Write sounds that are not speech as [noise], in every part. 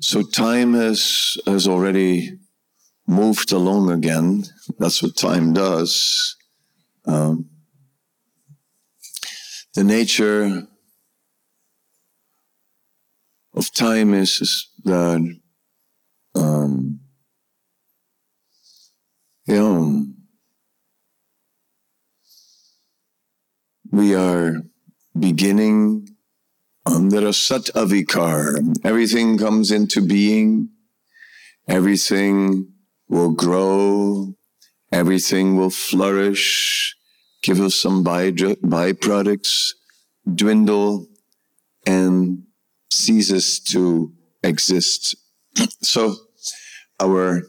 So time has has already moved along again. That's what time does. Um, the nature of time is, is that um, you know, we are beginning under sat avikar. Everything comes into being. Everything will grow. Everything will flourish. Give us some by- byproducts, dwindle, and ceases to exist. so our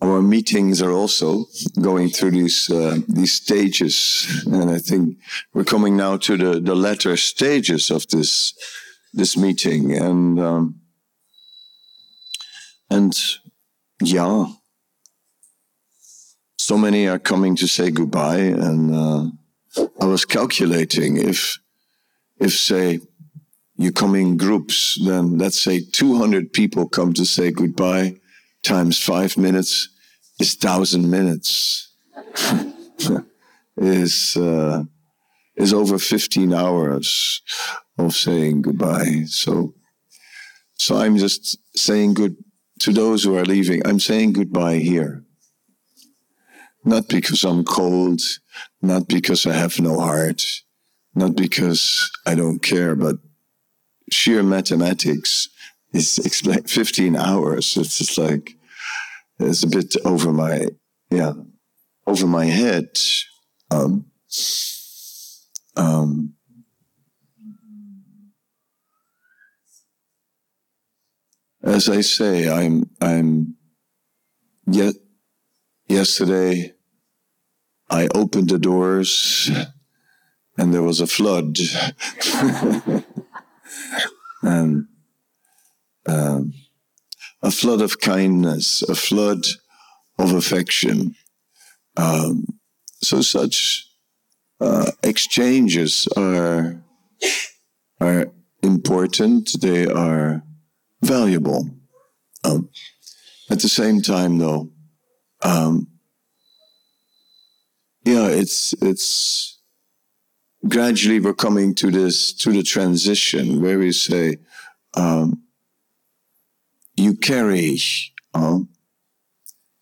our meetings are also going through these uh, these stages, and I think we're coming now to the the latter stages of this this meeting, and um, and yeah, so many are coming to say goodbye, and uh, I was calculating if if say you come in groups, then let's say 200 people come to say goodbye times five minutes is thousand minutes. [laughs] is uh, is over 15 hours of saying goodbye. So so I'm just saying good to those who are leaving. I'm saying goodbye here. Not because I'm cold, not because I have no heart, not because I don't care, but sheer mathematics is [laughs] 15 hours. It's just like it's a bit over my yeah over my head. Um, um, as I say, I'm I'm yet yesterday I opened the doors and there was a flood. [laughs] and um, a flood of kindness, a flood of affection. Um, so such uh, exchanges are are important. They are valuable. Um, at the same time, though, um, yeah, it's it's gradually we're coming to this to the transition where we say. Um, you carry, uh,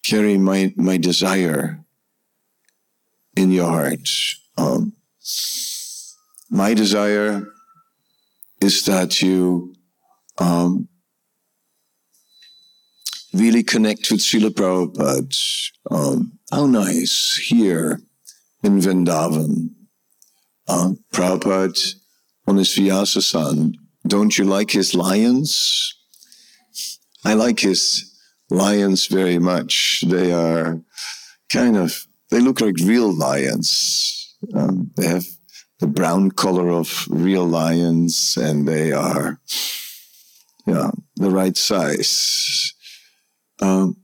carry my, my desire in your heart. Um, my desire is that you um, really connect with Srila Prabhupada. Um, how nice here in Vrindavan. Uh, Prabhupada on his Vyasa don't you like his lions? I like his lions very much. They are kind of, they look like real lions. Um, they have the brown color of real lions and they are, yeah, the right size. Um,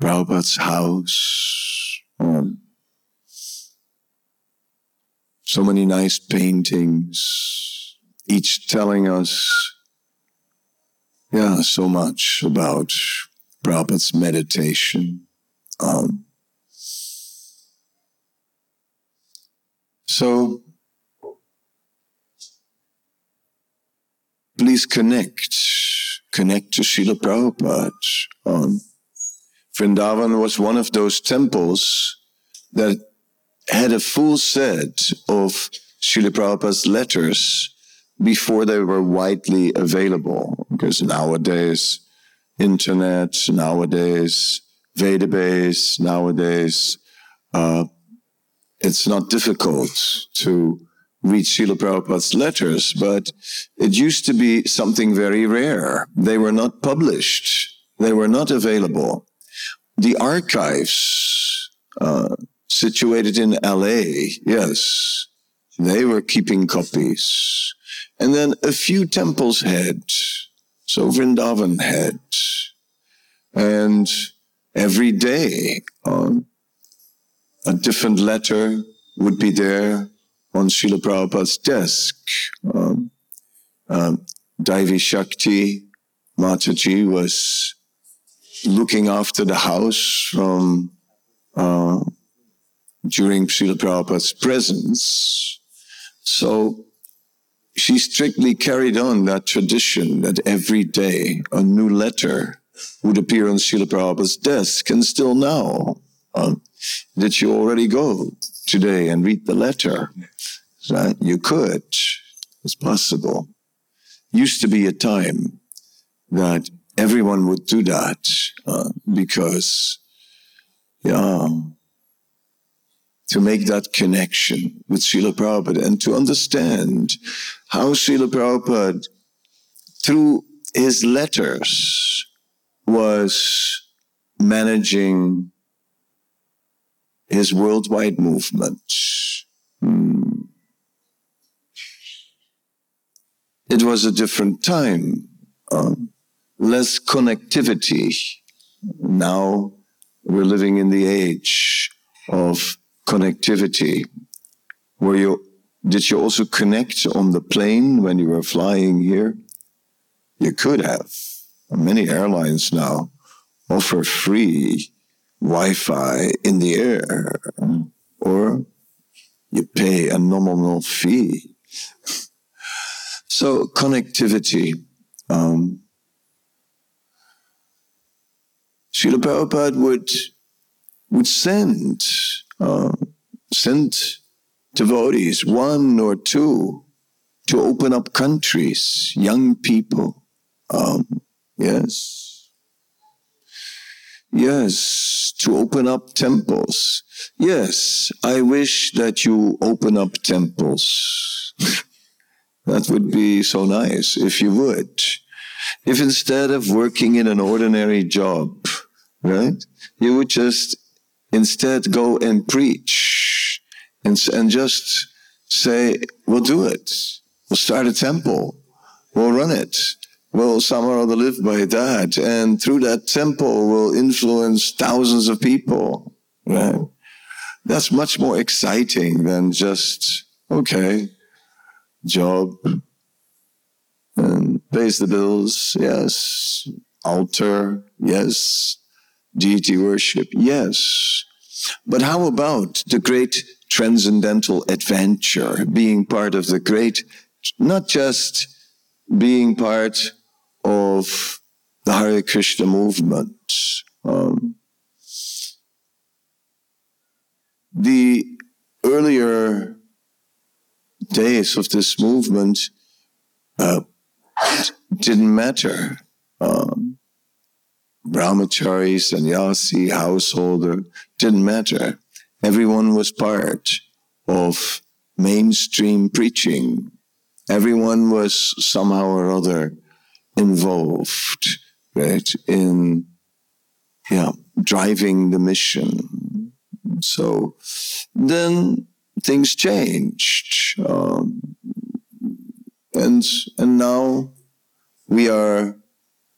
Prabhupada's house. Um, so many nice paintings, each telling us yeah, so much about Prabhupada's meditation. Um, so please connect, connect to Srila Prabhupada. Um, Vrindavan was one of those temples that had a full set of Srila Prabhupada's letters before they were widely available. Because nowadays, internet, nowadays, database, nowadays, uh, it's not difficult to read Srila Prabhupada's letters, but it used to be something very rare. They were not published. They were not available. The archives, uh, situated in LA, yes, they were keeping copies. And then a few temples had, so Vrindavan had. And every day um, a different letter would be there on Srila Prabhupada's desk. Um, um, Shakti Mataji was looking after the house from uh, during Srila Prabhupada's presence. So she strictly carried on that tradition that every day a new letter would appear on Srila Prabhupada's desk, and still now. Uh, did you already go today and read the letter? Right? You could. It's possible. Used to be a time that everyone would do that uh, because, yeah, to make that connection with Srila Prabhupada and to understand how Srila Prabhupada, through his letters, was managing his worldwide movement. Hmm. It was a different time, um, less connectivity. Now we're living in the age of connectivity. where you, did you also connect on the plane when you were flying here? You could have. Many airlines now offer free Wi-Fi in the air, or you pay a nominal fee. so connectivity. Um, Srila Prabhupada would would send uh, send devotees, one or two, to open up countries, young people. Um, yes. Yes, to open up temples. Yes, I wish that you open up temples. [laughs] that would be so nice if you would. If instead of working in an ordinary job, right, you would just instead go and preach and, and just say, we'll do it. We'll start a temple. We'll run it We'll somehow live by that. And through that temple we'll influence thousands of people. Right? That's much more exciting than just, okay, job and pays the bills. Yes. Altar. Yes. Deity worship. Yes. But how about the great transcendental adventure, being part of the great, not just being part of the Hare Krishna movement. Um, the earlier days of this movement uh, didn't matter. Um, brahmachari, sannyasi, householder, didn't matter. Everyone was part of mainstream preaching. Everyone was somehow or other involved, right, in yeah, driving the mission. So then things changed, um, and and now we are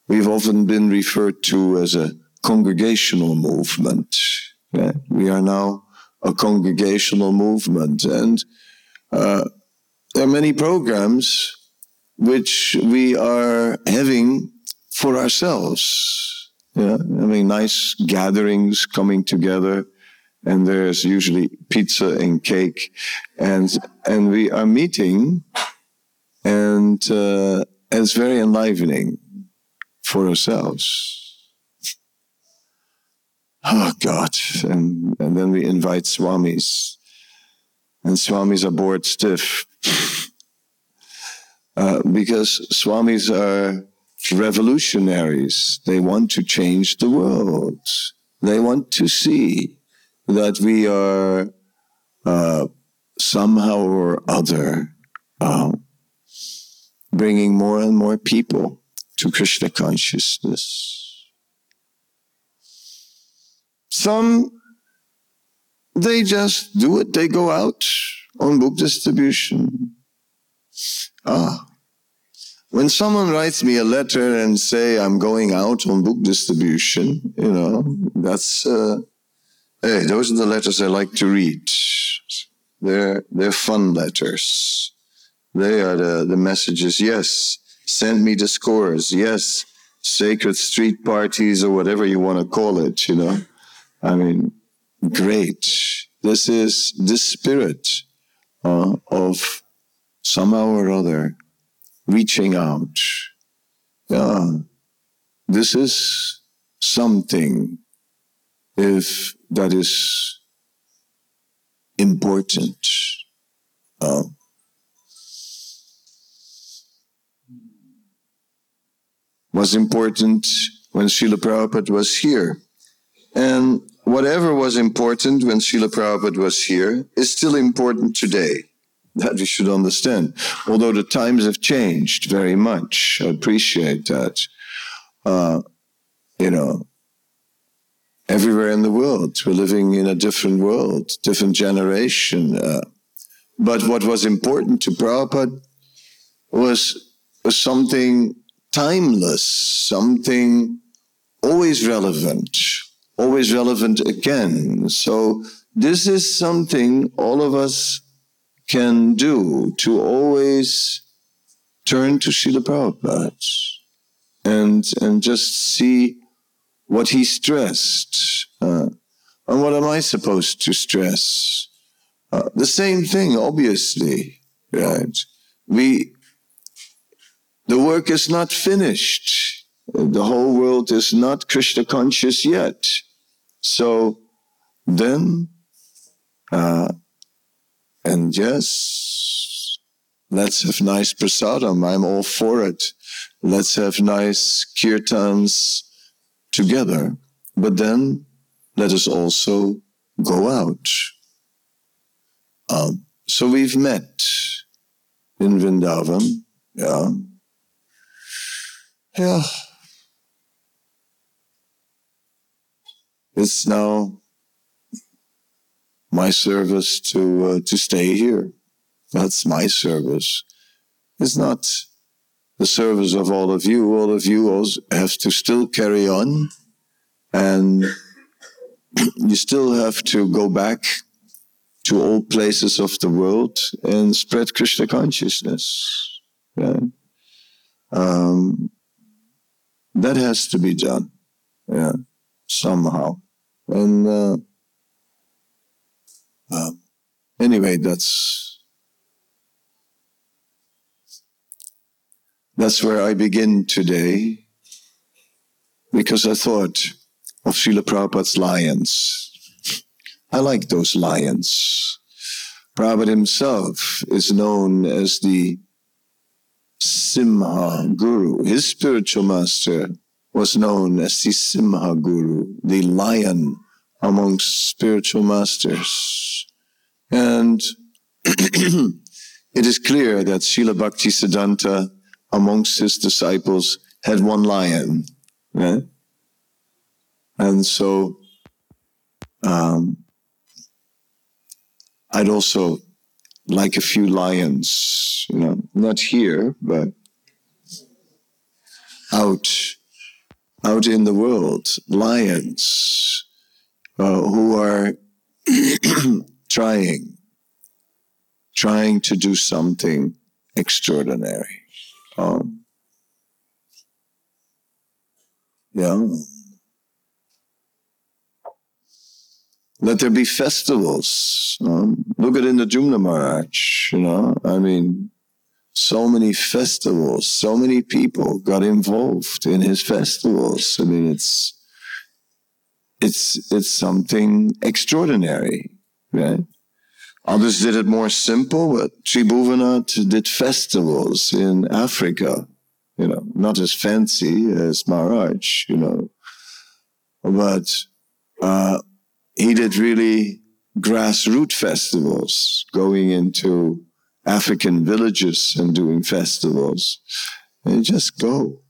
we've often been referred to as a congregational movement. Right? We are now a congregational movement, and uh, there are many programs which we are having for ourselves. Yeah, having nice gatherings coming together, and there's usually pizza and cake, and and we are meeting, and uh, it's very enlivening for ourselves. Oh God! And and then we invite swamis, and swamis are bored stiff. [laughs] Uh, because swamis are revolutionaries. They want to change the world. They want to see that we are uh, somehow or other uh, bringing more and more people to Krishna consciousness. Some, they just do it. They go out on book distribution. Ah. When someone writes me a letter and say I'm going out on book distribution, you know, that's uh, hey, those are the letters I like to read. They're they're fun letters. They are the, the messages. Yes, send me the scores. Yes, sacred street parties or whatever you want to call it, you know. I mean, great. This is the spirit uh, of somehow or other reaching out. Yeah, this is something if that is important. Uh, was important when Srila Prabhupada was here. And whatever was important when Srila Prabhupada was here is still important today. That we should understand. Although the times have changed very much. I appreciate that. Uh, you know, everywhere in the world, we're living in a different world, different generation. Uh, but what was important to Prabhupada was, was something timeless, something always relevant, always relevant again. So this is something all of us can do to always turn to Srila Prabhupada and, and just see what he stressed. Uh, and what am I supposed to stress? Uh, the same thing, obviously, right? We, the work is not finished. The whole world is not Krishna conscious yet. So then, uh, and yes, let's have nice prasadam. I'm all for it. Let's have nice kirtans together. But then let us also go out. Um, so we've met in Vrindavan. Yeah. Yeah. It's now my service to uh, to stay here. That's my service. It's not the service of all of you. All of you have to still carry on, and [clears throat] you still have to go back to all places of the world and spread Krishna consciousness. Yeah. Um, that has to be done, yeah, somehow. And uh, uh, anyway, that's that's where I begin today, because I thought of Srila Prabhupada's lions. I like those lions. Prabhupada himself is known as the Simha Guru. His spiritual master was known as the Simha Guru, the lion amongst spiritual masters. And [clears throat] it is clear that Srila Bhakti Siddhanta amongst his disciples had one lion. Right? And so um, I'd also like a few lions, you know, not here, but out, out in the world, lions uh, who are [clears throat] trying, trying to do something extraordinary. Um, yeah. Let there be festivals. Um, look at Indradyumna Maharaj, you know, I mean, so many festivals, so many people got involved in his festivals. I mean, it's, it's, it's something extraordinary, right? Others did it more simple, but Tribhuvannath did festivals in Africa, you know, not as fancy as Maharaj, you know, but, uh, he did really grassroots festivals, going into African villages and doing festivals. And just go.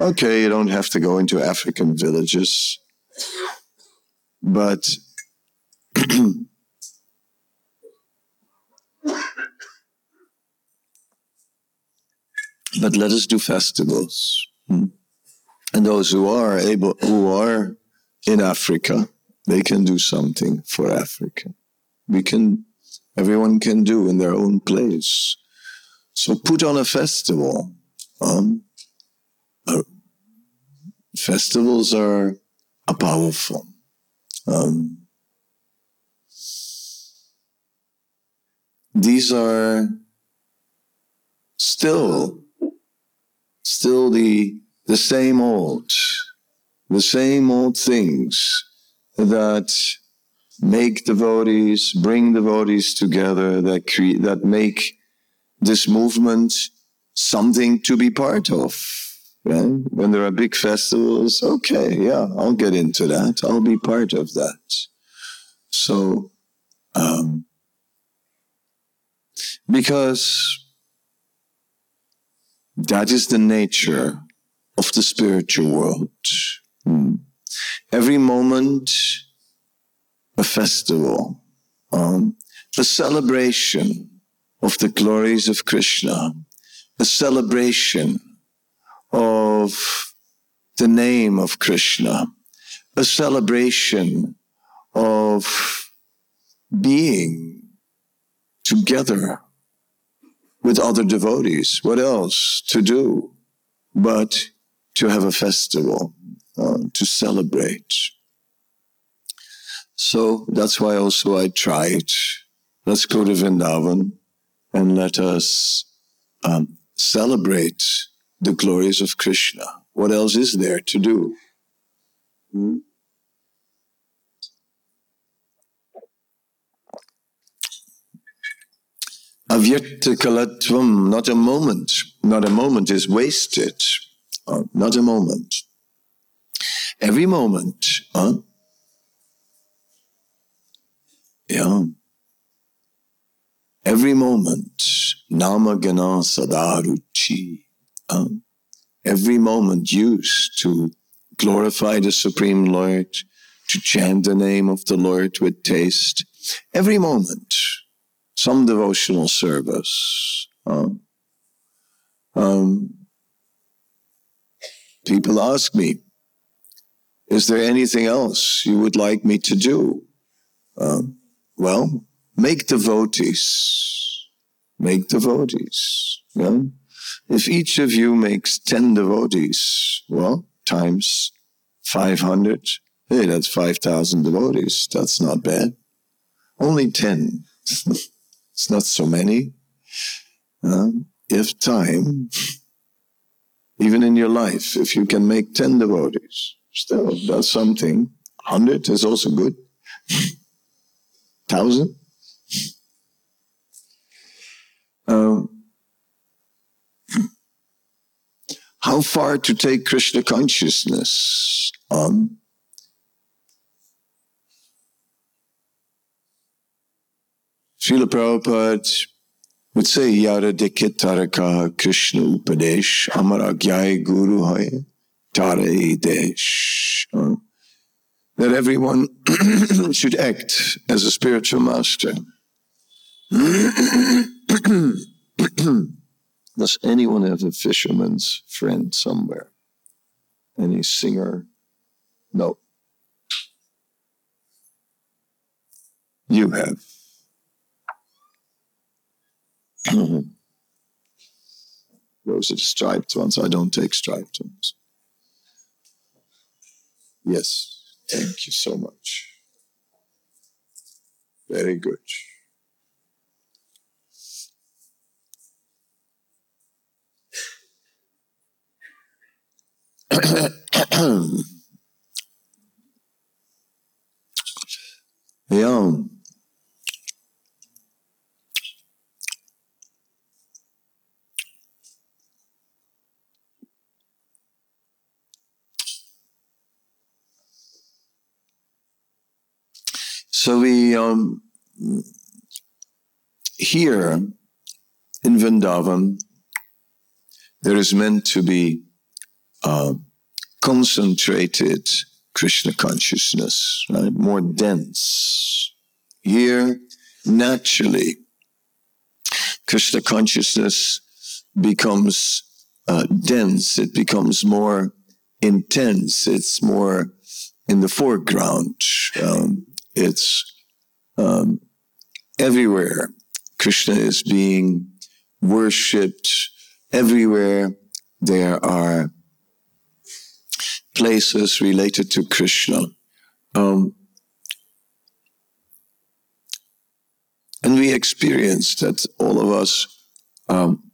Okay, you don't have to go into African villages, but but let us do festivals. And those who are able, who are in Africa, they can do something for Africa. We can, everyone can do in their own place. So put on a festival. Um, uh, festivals are, are powerful. Um, these are still, still the, the same old, the same old things that make devotees, bring devotees together, that create, that make this movement something to be part of. Right? When there are big festivals, okay, yeah, I'll get into that. I'll be part of that. So, um, because that is the nature of the spiritual world. Hmm. Every moment, a festival, um, a celebration of the glories of Krishna, a celebration of the name of Krishna, a celebration of being together with other devotees. What else to do but to have a festival, uh, to celebrate? So that's why also I tried. Let's go to Vrindavan and let us um, celebrate the glories of Krishna. What else is there to do? Hmm? Avyakta not a moment, not a moment is wasted. Uh, not a moment. Every moment, huh? Yeah. Every moment, nama gana sadaruchi. Um, every moment used to glorify the Supreme Lord, to chant the name of the Lord with taste. Every moment, some devotional service. Um, um, people ask me, is there anything else you would like me to do? Um, well, make devotees. Make devotees. Yeah? If each of you makes 10 devotees, well, times 500, hey, that's 5,000 devotees. That's not bad. Only 10. [laughs] it's not so many. Uh, if time, even in your life, if you can make 10 devotees, still, that's something. 100 is also good. [laughs] thousand. Um, how far to take Krishna consciousness? on? Srila Prabhupada would say, Yara Dikit Taraka Krishna Upadesh Amara Gyai Guru Hai Tare Desh. Um, that everyone [clears throat] should act as a spiritual master. [clears throat] Does anyone have a fisherman's friend somewhere? Any singer? No. You have. [clears throat] Those are striped ones. I don't take striped ones. Yes. Thank you so much. Very good. [coughs] yeah. So we um, here in Vrindavan, there is meant to be uh, concentrated Krishna consciousness, right? More dense. Here, naturally, Krishna consciousness becomes uh, dense. It becomes more intense. It's more in the foreground. Um, it's um, everywhere. Krishna is being worshipped everywhere. there are places related to Krishna. Um, and we experience that all of us um,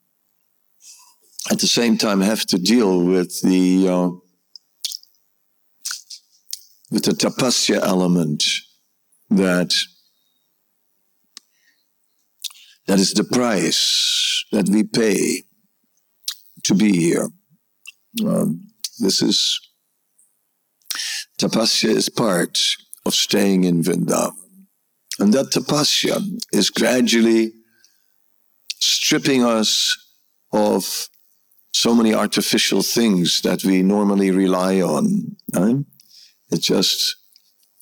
at the same time have to deal with the uh, with the tapasya element that that is the price that we pay to be here. Um, this is tapasya is part of staying in Vrindavan. And that tapasya is gradually stripping us of so many artificial things that we normally rely on. Right? It's just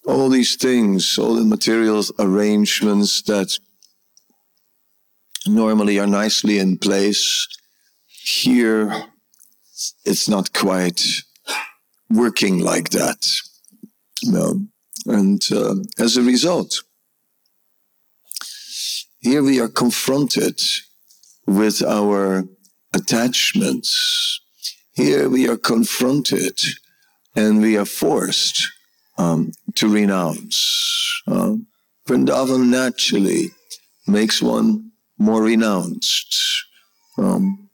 all these things, all the material arrangements that normally are nicely in place. Here, it's not quite working like that. No. And uh, as a result, here we are confronted with our attachments. Here we are confronted and we are forced um, to renounce. Uh, Vrindavan naturally makes one more renounced. Um,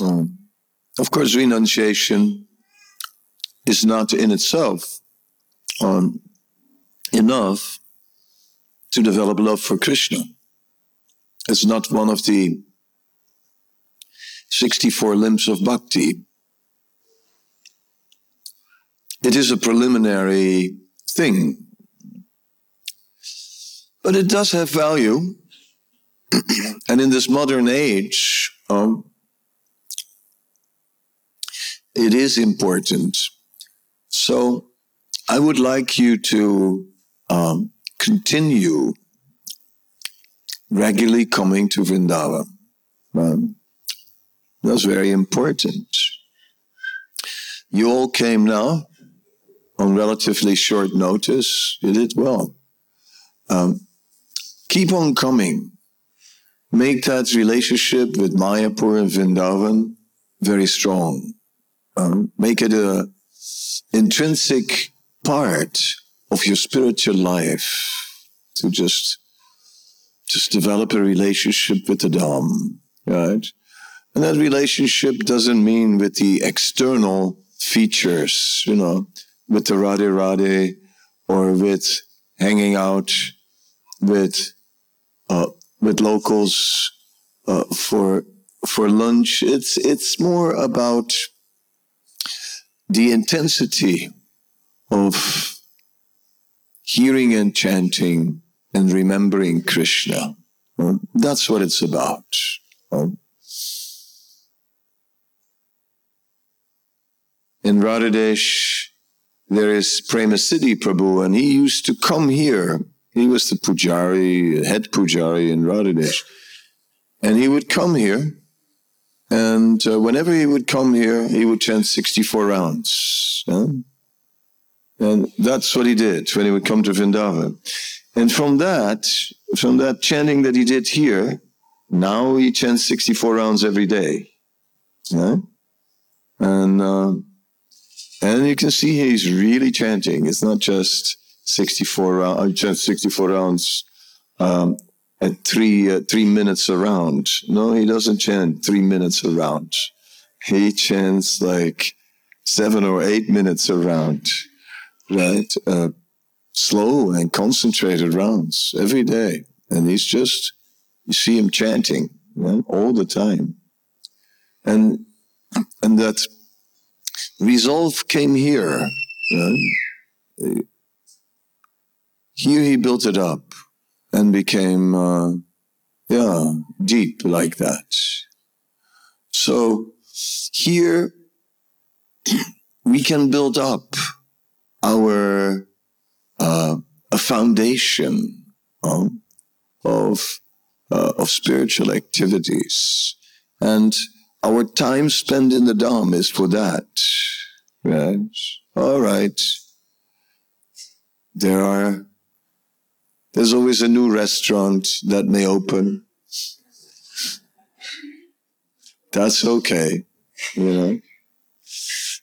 um, of course, renunciation is not in itself um, enough to develop love for Krishna. It's not one of the 64 limbs of bhakti. It is a preliminary thing. But it does have value. [clears throat] and in this modern age, um, it is important. So I would like you to um, continue regularly coming to Vrindavan. Um, that's very important. You all came now on relatively short notice. You did well. Um, keep on coming. Make that relationship with Mayapur and Vrindavan very strong. Um, make it a intrinsic part of your spiritual life to just just develop a relationship with the Dham, right? And that relationship doesn't mean with the external features, you know, with the Radhe Radhe or with hanging out with uh, with locals uh, for for lunch. It's it's more about the intensity of hearing and chanting and remembering Krishna. That's what it's about. In Radhadesh, there is Premasidi Prabhu, and he used to come here. He was the pujari, head pujari in Radhadesh. And he would come here, and uh, whenever he would come here, he would chant 64 rounds. And that's what he did when he would come to Vrindavan. And from that, from that chanting that he did here, now he chants 64 rounds every day. And, uh, and you can see he's really chanting. It's not just 64 rounds, uh, 64 rounds um, at three, uh, three minutes around. No, he doesn't chant three minutes around. He chants like seven or eight minutes around, right? Uh, slow and concentrated rounds every day. And he's just, you see him chanting all the time. And, and that resolve came here. Here he built it up and became, uh, yeah, deep like that. So here we can build up our uh, a foundation of, uh, of spiritual activities, and our time spent in the Dham is for that. Right? All right. There are. There's always a new restaurant that may open. That's okay. You know,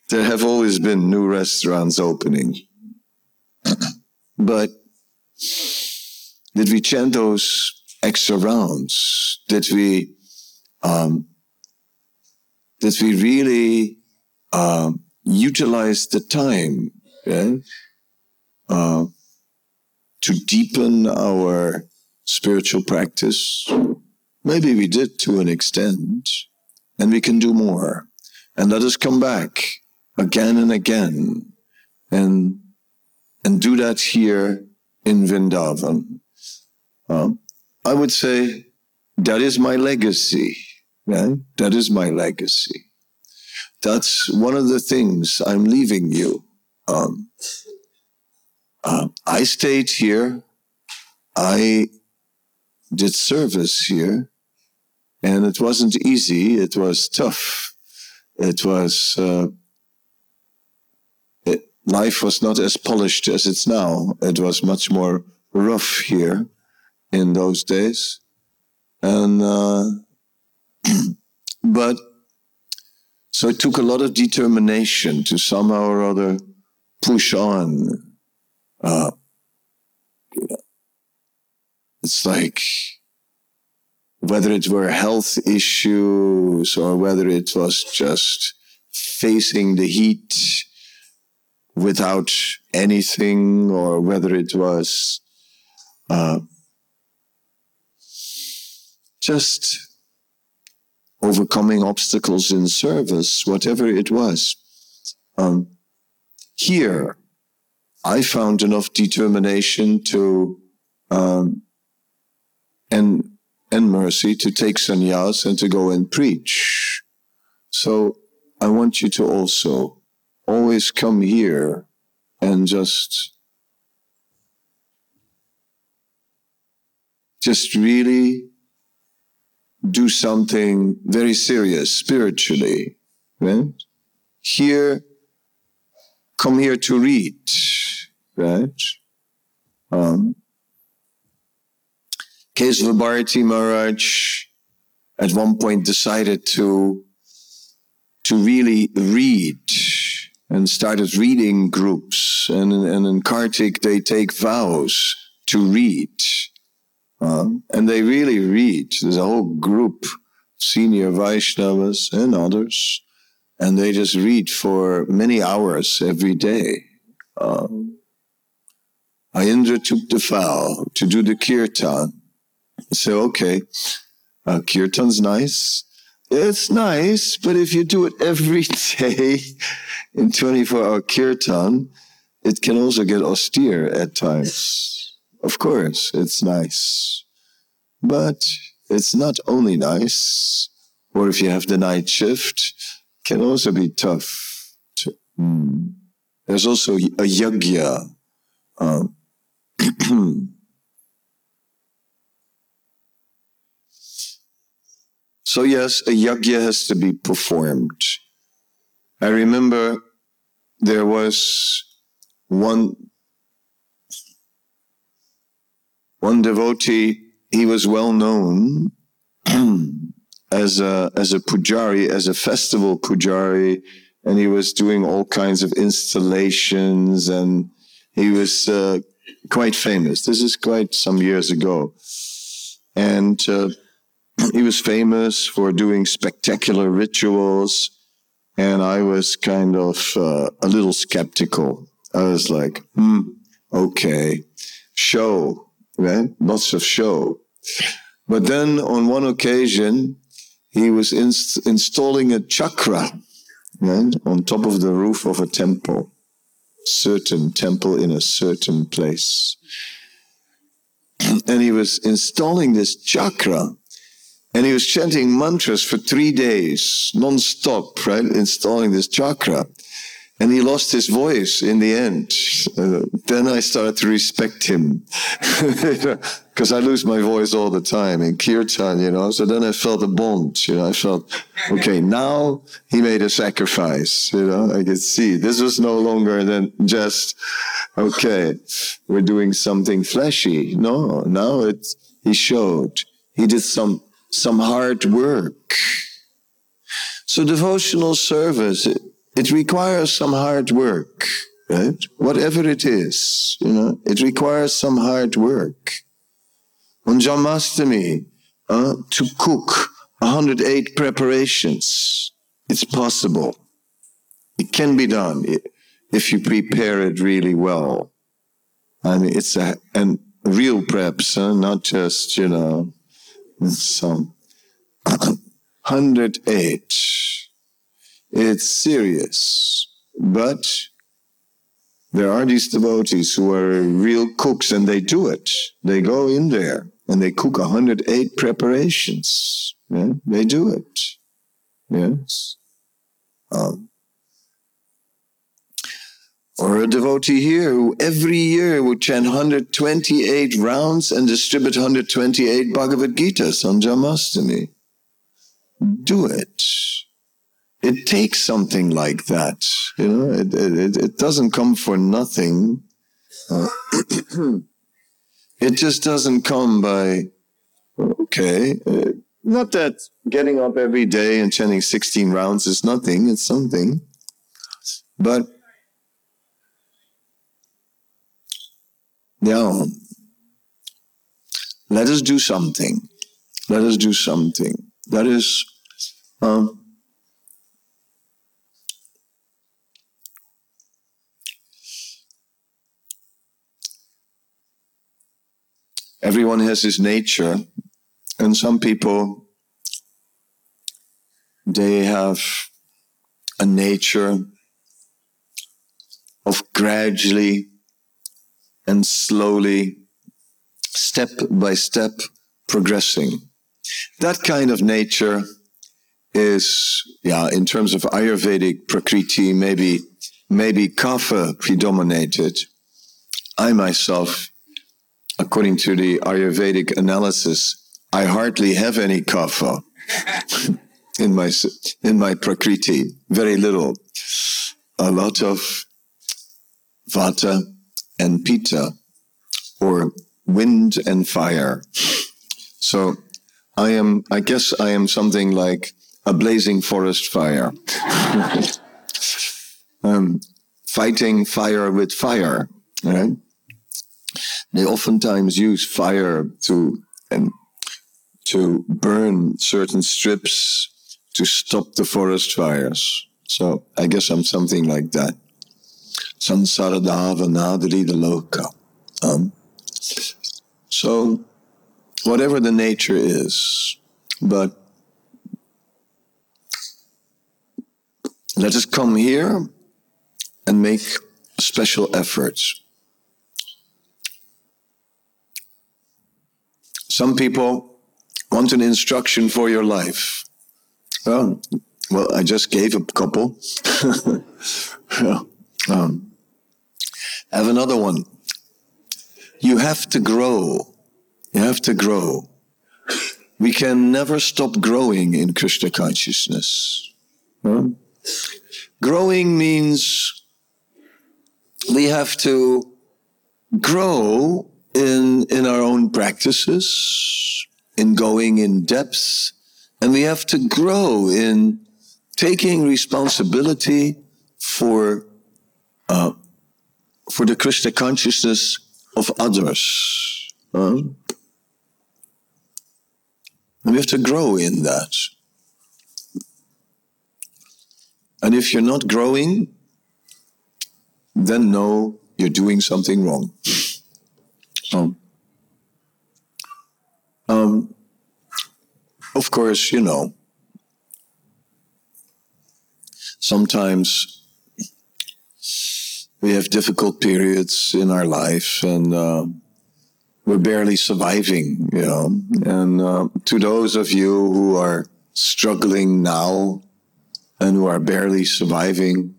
there have always been new restaurants opening. but did we chant those extra rounds? Did we, um, did we really um, utilize the time uh, to deepen our spiritual practice? Maybe we did to an extent, and we can do more. And let us come back again and again and, and do that here in Vrindavan. Um, I would say that is my legacy. Right? That is my legacy. That's one of the things I'm leaving you. Um, uh, I stayed here. I did service here. And it wasn't easy. It was tough. It was, uh, it, life was not as polished as it's now. It was much more rough here in those days. And, uh, [clears throat] but, so it took a lot of determination to somehow or other push on. Uh, it's like whether it were health issues or whether it was just facing the heat without anything or whether it was uh, just overcoming obstacles in service, whatever it was. Um, here, I found enough determination to um, and and mercy to take sannyas and to go and preach. So I want you to also always come here and just just really do something very serious spiritually. Right? Here, come here to read, right? Um, Kesava Bharati Maharaj at one point decided to to really read and started reading groups. And, and in Kartik, they take vows to read. Um, and they really read. There's a whole group, senior Vaishnavas and others, and they just read for many hours every day. Um, Ayendra took the vow to do the kirtan so, okay, uh, kirtan's nice. It's nice, but if you do it every [laughs] day in 24 hour kirtan, it can also get austere at times. Of course, it's nice. But it's not only nice, or if you have the night shift, can also be tough. To, mm. There's also a yagya. Um, [clears throat] So, yes, a yajna has to be performed. I remember there was one, one devotee, he was well known [clears throat] as a, as a pujari, as a festival pujari, and he was doing all kinds of installations and he was uh, quite famous. This is quite some years ago. And uh, [clears throat] he was famous for doing spectacular rituals, and I was kind of uh, a little skeptical. I was like, hmm, okay, show, right? Lots of show. But then on one occasion, he was inst- installing a chakra right, on top of the roof of a temple, certain temple in a certain place. [clears throat] and he was installing this chakra and he was chanting mantras for three days, non-stop, right? Installing this chakra. And he lost his voice in the end. Uh, then I started to respect him. [laughs] Because I lose my voice all the time in kirtan, you know. So then I felt a bond, you know. I felt, okay, now he made a sacrifice, you know. I could see this was no longer than just, okay, we're doing something fleshy. No, now it's, he showed. He did some some hard work. So devotional service, it, it requires some hard work, right? Whatever it is, you know, it requires some hard work. On Janmashtami, uh, to cook 108 preparations, it's possible. It can be done if you prepare it really well. I mean, it's a, and real preps, huh? not just, you know, some [coughs] 108. It's serious. But there are these devotees who are real cooks and they do it. They go in there and they cook 108 preparations. Yeah? They do it. Yes. Um, or a devotee here who every year would chant 128 rounds and distribute 128 Bhagavad Gitas on Janmashtami. Do it. It takes something like that. You know, it, it, it doesn't come for nothing. Uh, [clears throat] it just doesn't come by, okay. Uh, not that getting up every day and chanting 16 rounds is nothing, it's something. But Yeah. Let us do something. Let us do something. That is, um, everyone has his nature, and some people they have a nature of gradually and slowly, step by step, progressing. That kind of nature is, yeah, in terms of Ayurvedic Prakriti, maybe, maybe Kapha predominated. I myself, according to the Ayurvedic analysis, I hardly have any Kapha in my, in my Prakriti. Very little. A lot of Vata, and Pitta, or wind and fire. So I am, I guess I am something like a blazing forest fire. [laughs] um, fighting fire with fire, right? They oftentimes use fire to and to burn certain strips to stop the forest fires. So I guess I'm something like that samsara-davanala-lidha-loka. Um, so, whatever the nature is, but let us come here and make special efforts. Some people want an instruction for your life. Well, I just gave a couple. [laughs] um, have another one. You have to grow. You have to grow. We can never stop growing in Krishna consciousness. Growing means we have to grow in, in our own practices, in going in depth, and we have to grow in taking responsibility for uh, for the Krishna consciousness of others. Huh? And we have to grow in that. And if you're not growing, then know you're doing something wrong. Um, um, of course, you know, sometimes we have difficult periods in our life and uh, we're barely surviving, you know. And uh, to those of you who are struggling now and who are barely surviving,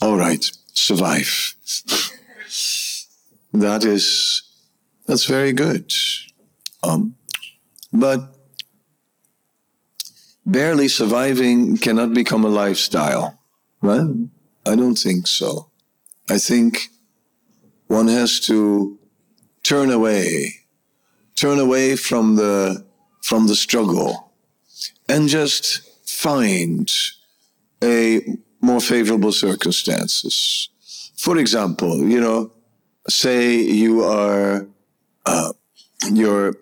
all right, survive. [laughs] that is, that's very good. Um, but barely surviving cannot become a lifestyle, right? I don't think so. I think one has to turn away, turn away from the, from the struggle and just find a more favorable circumstances. For example, you know, say you are uh, your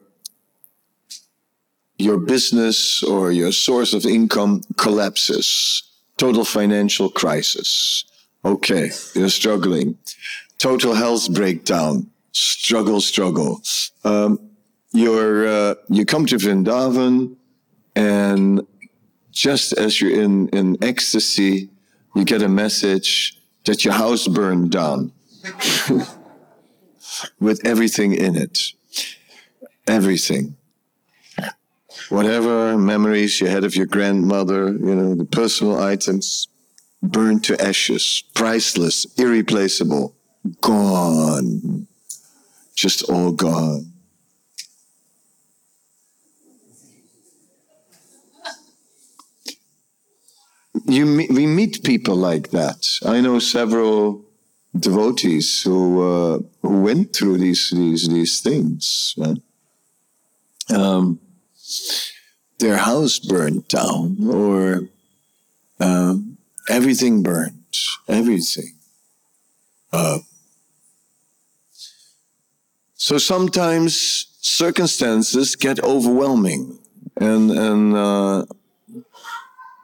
your business or your source of income collapses, total financial crisis. Okay, you're struggling. Total health breakdown, struggle, struggle. Um, you're uh, you come to Vrindavan, and just as you're in in ecstasy, you get a message that your house burned down [laughs] with everything in it, everything. Whatever memories you had of your grandmother, you know, the personal items burned to ashes, priceless, irreplaceable, gone, just all gone. you we meet people like that. I know several devotees who uh, who went through these these these things. Right? Um, their house burned down, or uh, everything burned, everything. Uh, so sometimes circumstances get overwhelming, and and uh,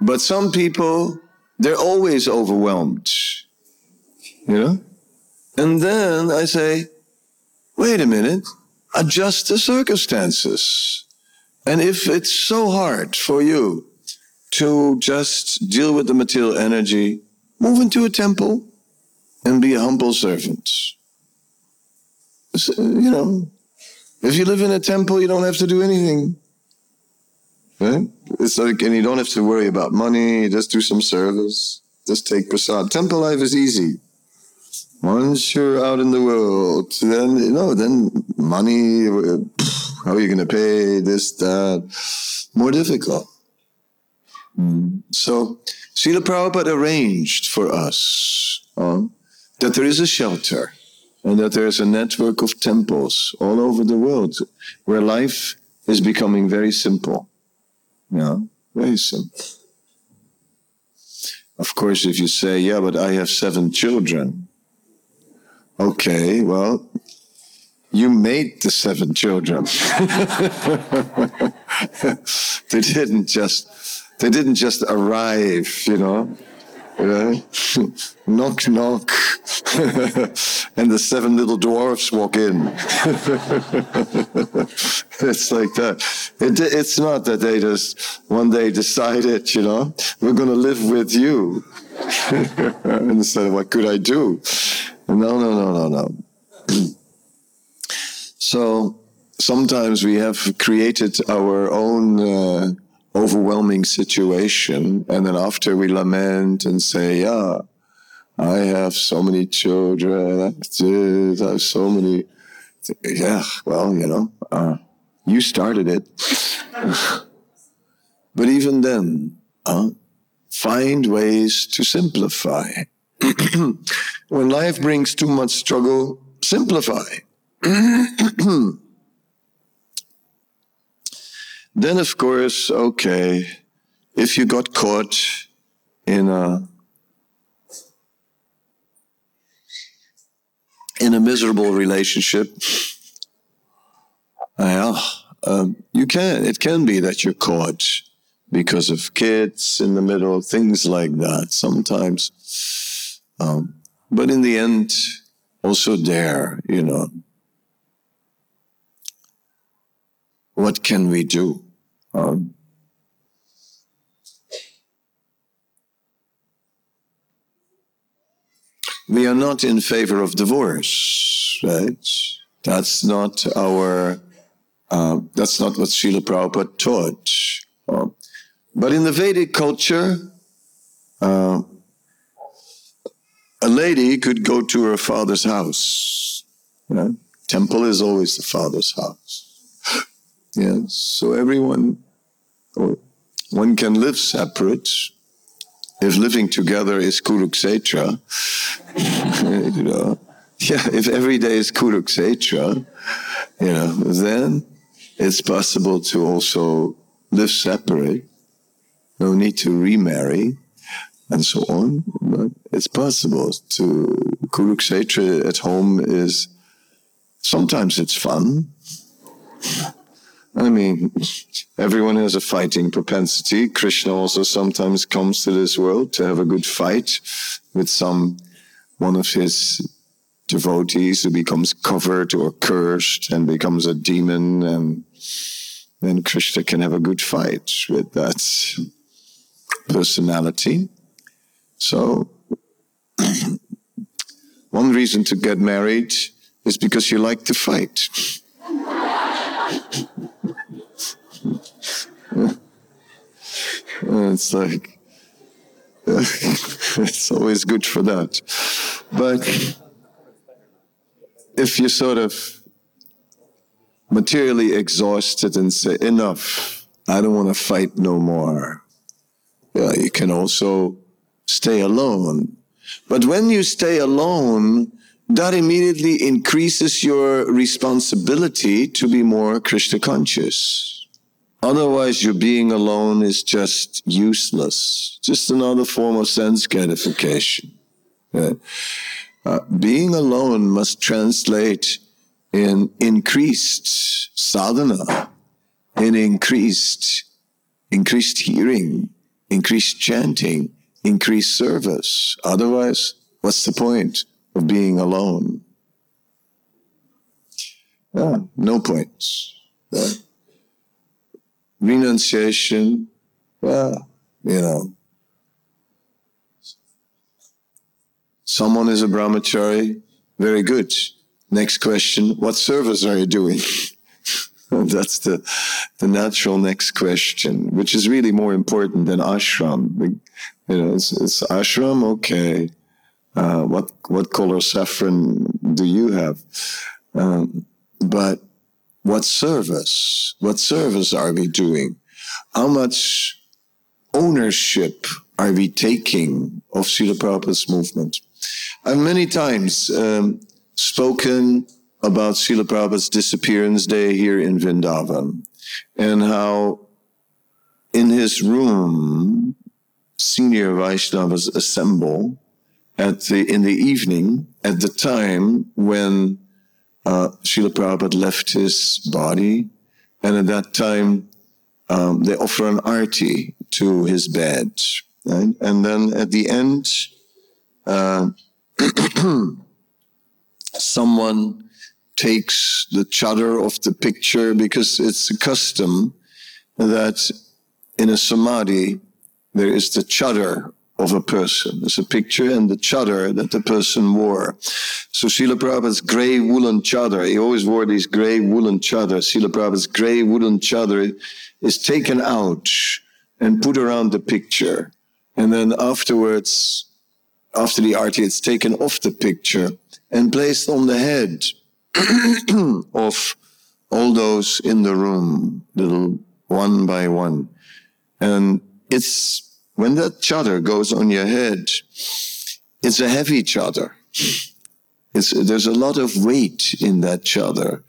but some people, they're always overwhelmed. You know? And then I say, wait a minute, adjust the circumstances. And if it's so hard for you to just deal with the material energy, move into a temple and be a humble servant. You know, if you live in a temple, you don't have to do anything. Right? It's like, and you don't have to worry about money. Just do some service. Just take prasad. Temple life is easy. Once you're out in the world, then you know, then money. How are you going to pay this, that? More difficult. Mm. So, Srila Prabhupada arranged for us uh, that there is a shelter and that there is a network of temples all over the world where life is becoming very simple. Yeah, very simple. Of course, if you say, yeah, but I have seven children. Okay, well, you made the seven children. [laughs] they didn't just, they didn't just arrive, you know. Yeah. [laughs] knock, knock. [laughs] and the seven little dwarfs walk in. it's like that. It, it's not that they just one day decided, you know, we're going to live with you. and said, what could I do? No, no, no, no, no. [clears throat] so sometimes we have created our own uh, overwhelming situation. And then after we lament and say, yeah, I have so many children, I have so many. Yeah, well, you know, uh, you started it. [laughs] but even then, uh, find ways to simplify. [clears throat] when life brings too much struggle, simplify. [clears throat] Then, of course, okay, if you got caught in a in a miserable relationship, well, um, you can. It can be that you're caught because of kids in the middle, things like that. Sometimes, um, but in the end, also there, you know, what can we do? Um, we are not in favor of divorce, right? That's not our, uh, that's not what Srila Prabhupada taught. Uh, but in the Vedic culture, uh, a lady could go to her father's house. You know? Temple is always the father's house. yes, so everyone one can live separate if living together is Kurukshetra. [laughs] you know, yeah, if every day is Kurukshetra, you know, then it's possible to also live separate. No need to remarry. and so on. But it's possible to Kurukshetra at home is sometimes it's fun. I mean, everyone has a fighting propensity. Krishna also sometimes comes to this world to have a good fight with some one of his devotees who becomes covered or cursed and becomes a demon and then Krishna can have a good fight with that personality. So [coughs] one reason to get married is because you like to fight. [laughs] Uh, it's like [laughs] it's always good for that. But if you sort of materially exhausted and say, enough, I don't want to fight no more. Yeah, you can also stay alone. But when you stay alone, that immediately increases your responsibility to be more Krishna conscious. Otherwise, your being alone is just useless, just another form of sense gratification. Uh, being alone must translate in increased sadhana, in increased, increased hearing, increased chanting, increased service. Otherwise, what's the point of being alone? Yeah, no points. Yeah. Renunciation, well, you know, someone is a brahmachari, very good. Next question, what service are you doing? [laughs] That's the, the natural next question, which is really more important than ashram. You know, it's, it's ashram, okay. Uh, what what color saffron do you have? Um, but what service? What service are we doing? How much ownership are we taking of Srila Prabhupada's movement? I've many times um, spoken about Srila Prabhupada's disappearance day here in Vrindavan and how in his room, senior Vaishnavas assemble at the, in the evening at the time when uh, Srila Prabhupada left his body. And at that time, um, they offer an arti to his bed. Right? And then at the end, uh, [clears throat] someone takes the chadar of the picture because it's a custom that in a samadhi there is the chadar of a person. There's a picture and the chadar that the person wore. So Srila Prabhupada's gray woolen chadar, he always wore these gray woolen chadar. Srila Prabhupada's gray woolen chadar is taken out and put around the picture. And then afterwards, after the arti, it's taken off the picture and placed on the head [clears throat] of all those in the room, little one by one. And it's when that chadar goes on your head, it's a heavy chadar. It's, there's a lot of weight in that chadar.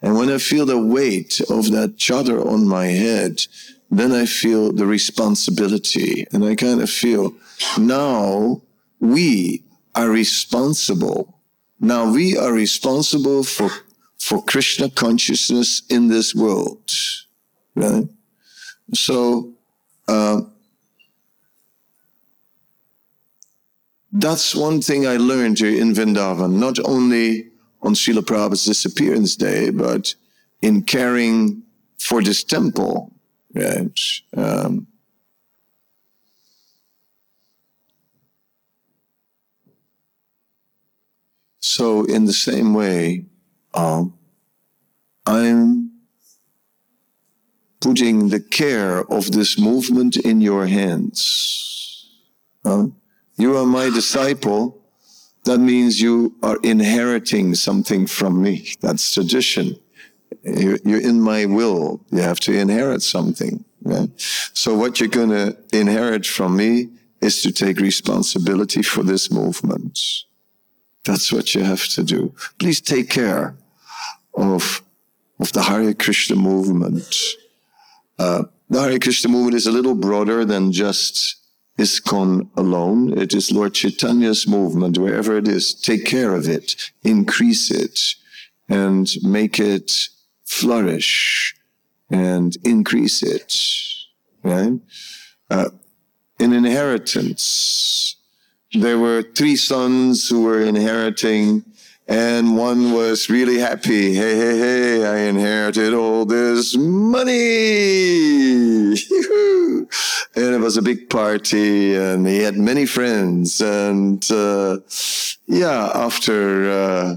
And when I feel the weight of that chadar on my head, then I feel the responsibility. And I kind of feel now we are responsible. Now we are responsible for, for Krishna consciousness in this world. Right? So, uh, that's one thing I learned here in Vrindavan, not only on Srila Prabhupada's disappearance day, but in caring for this temple. Right? Um, so, in the same way, um, I'm putting the care of this movement in your hands. Uh, you are my disciple. That means you are inheriting something from me. That's tradition. You're, in my will. You have to inherit something. Right? So what you're going to inherit from me is to take responsibility for this movement. That's what you have to do. Please take care of, of the Hare Krishna movement. Uh, the Hare Krishna movement is a little broader than just ISKCON alone. It is Lord Chaitanya's movement, wherever it is. Take care of it, increase it, and make it flourish and increase it. Right? Uh, an inheritance. There were three sons who were inheriting and one was really happy. Hey, hey, hey, I inherited all this money. [laughs] and it was a big party and he had many friends. And uh, yeah, after uh,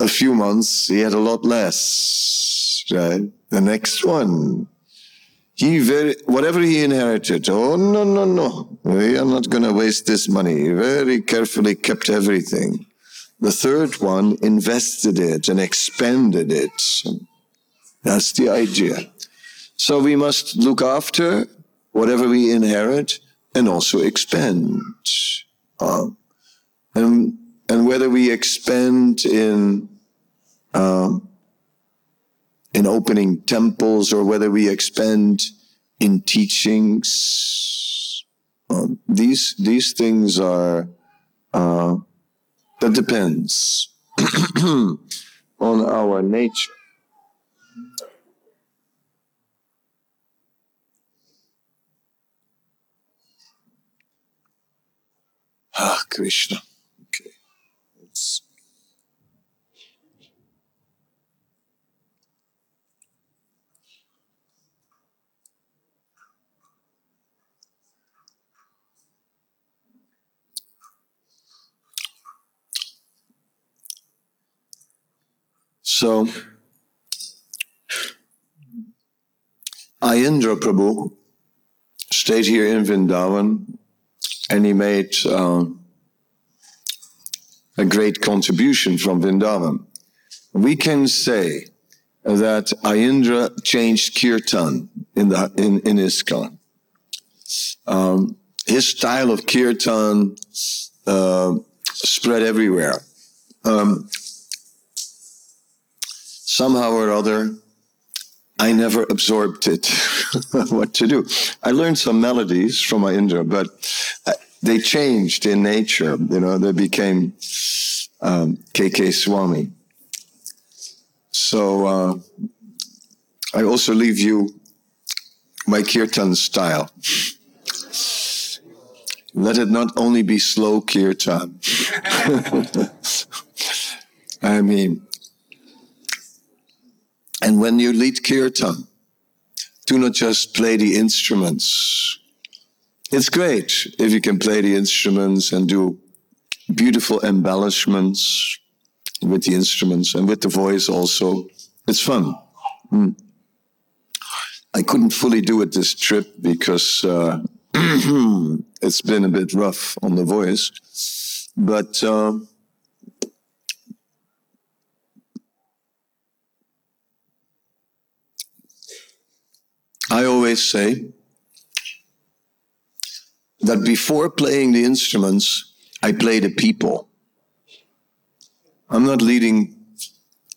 a few months, he had a lot less, right? The next one. He very, whatever he inherited, oh, no, no, no. We are not going to waste this money. He very carefully kept everything. The third one invested it and expanded it. That's the idea. So we must look after whatever we inherit and also expand. Uh, and, and whether we expand in, um, in opening temples or whether we expand in teachings, um, these, these things are, uh, that depends [clears throat] on our nature. Ah, Krishna. So, Aindra Prabhu stayed here in Vrindavan and he made uh, a great contribution from Vrindavan. We can say that Aindra changed kirtan in the in, in ISKCON. Um, his style of kirtan uh, spread everywhere. Um, somehow or other, I never absorbed it, [laughs] what to do. I learned some melodies from Aindra, but uh, they changed in nature. You know, they became um, KK Swami. So uh, I also leave you my kirtan style. Let it not only be slow kirtan. [laughs] I mean, and when you lead kirtan, do not just play the instruments. It's great if you can play the instruments and do beautiful embellishments with the instruments and with the voice also. It's fun. Mm. I couldn't fully do it this trip because uh, [clears throat] it's been a bit rough on the voice. But uh, I always say that before playing the instruments, I play the people. I'm not leading.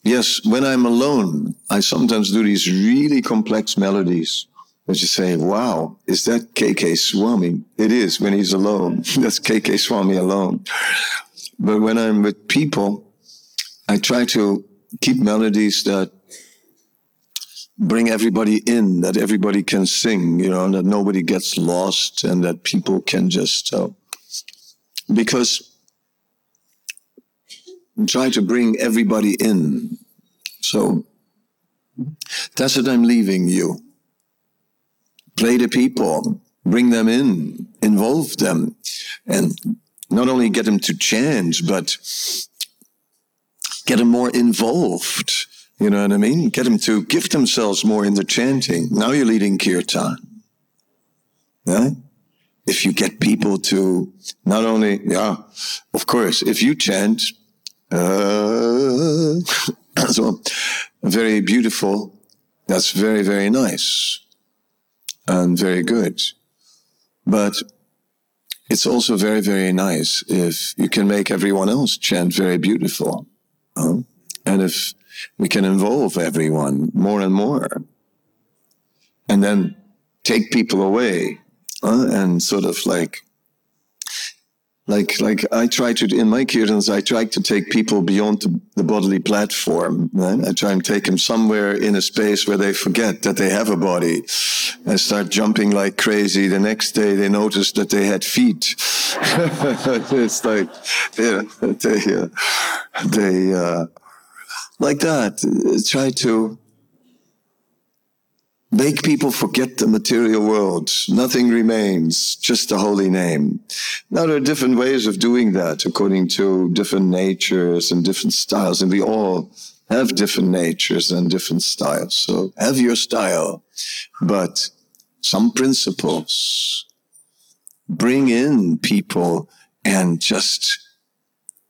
Yes, when I'm alone, I sometimes do these really complex melodies that you say, wow, is that KK Swami? It is when he's alone. [laughs] That's KK Swami alone. But when I'm with people, I try to keep melodies that bring everybody in, that everybody can sing, you know, that nobody gets lost and that people can just, uh, because try to bring everybody in. So that's what I'm leaving you. Play the people, bring them in, involve them, and not only get them to chant, but get them more involved you know what I mean? Get them to give themselves more in the chanting. Now you're leading kirtan. Yeah? If you get people to not only, yeah, of course, if you chant, uh, [coughs] so very beautiful, that's very, very nice and very good. But it's also very, very nice if you can make everyone else chant very beautiful. Huh? And if we can involve everyone more and more. And then take people away uh, and sort of like like like I try to in my kirtans I try to take people beyond the, bodily platform. Right? I try and take them somewhere in a space where they forget that they have a body, and start jumping like crazy. The next day they notice that they had feet. [laughs] it's like yeah, they uh, they uh, like that. Uh, try to Make people forget the material world. Nothing remains, just the holy name. Now, there are different ways of doing that according to different natures and different styles, and we all have different natures and different styles. So have your style, but some principles. Bring in people and just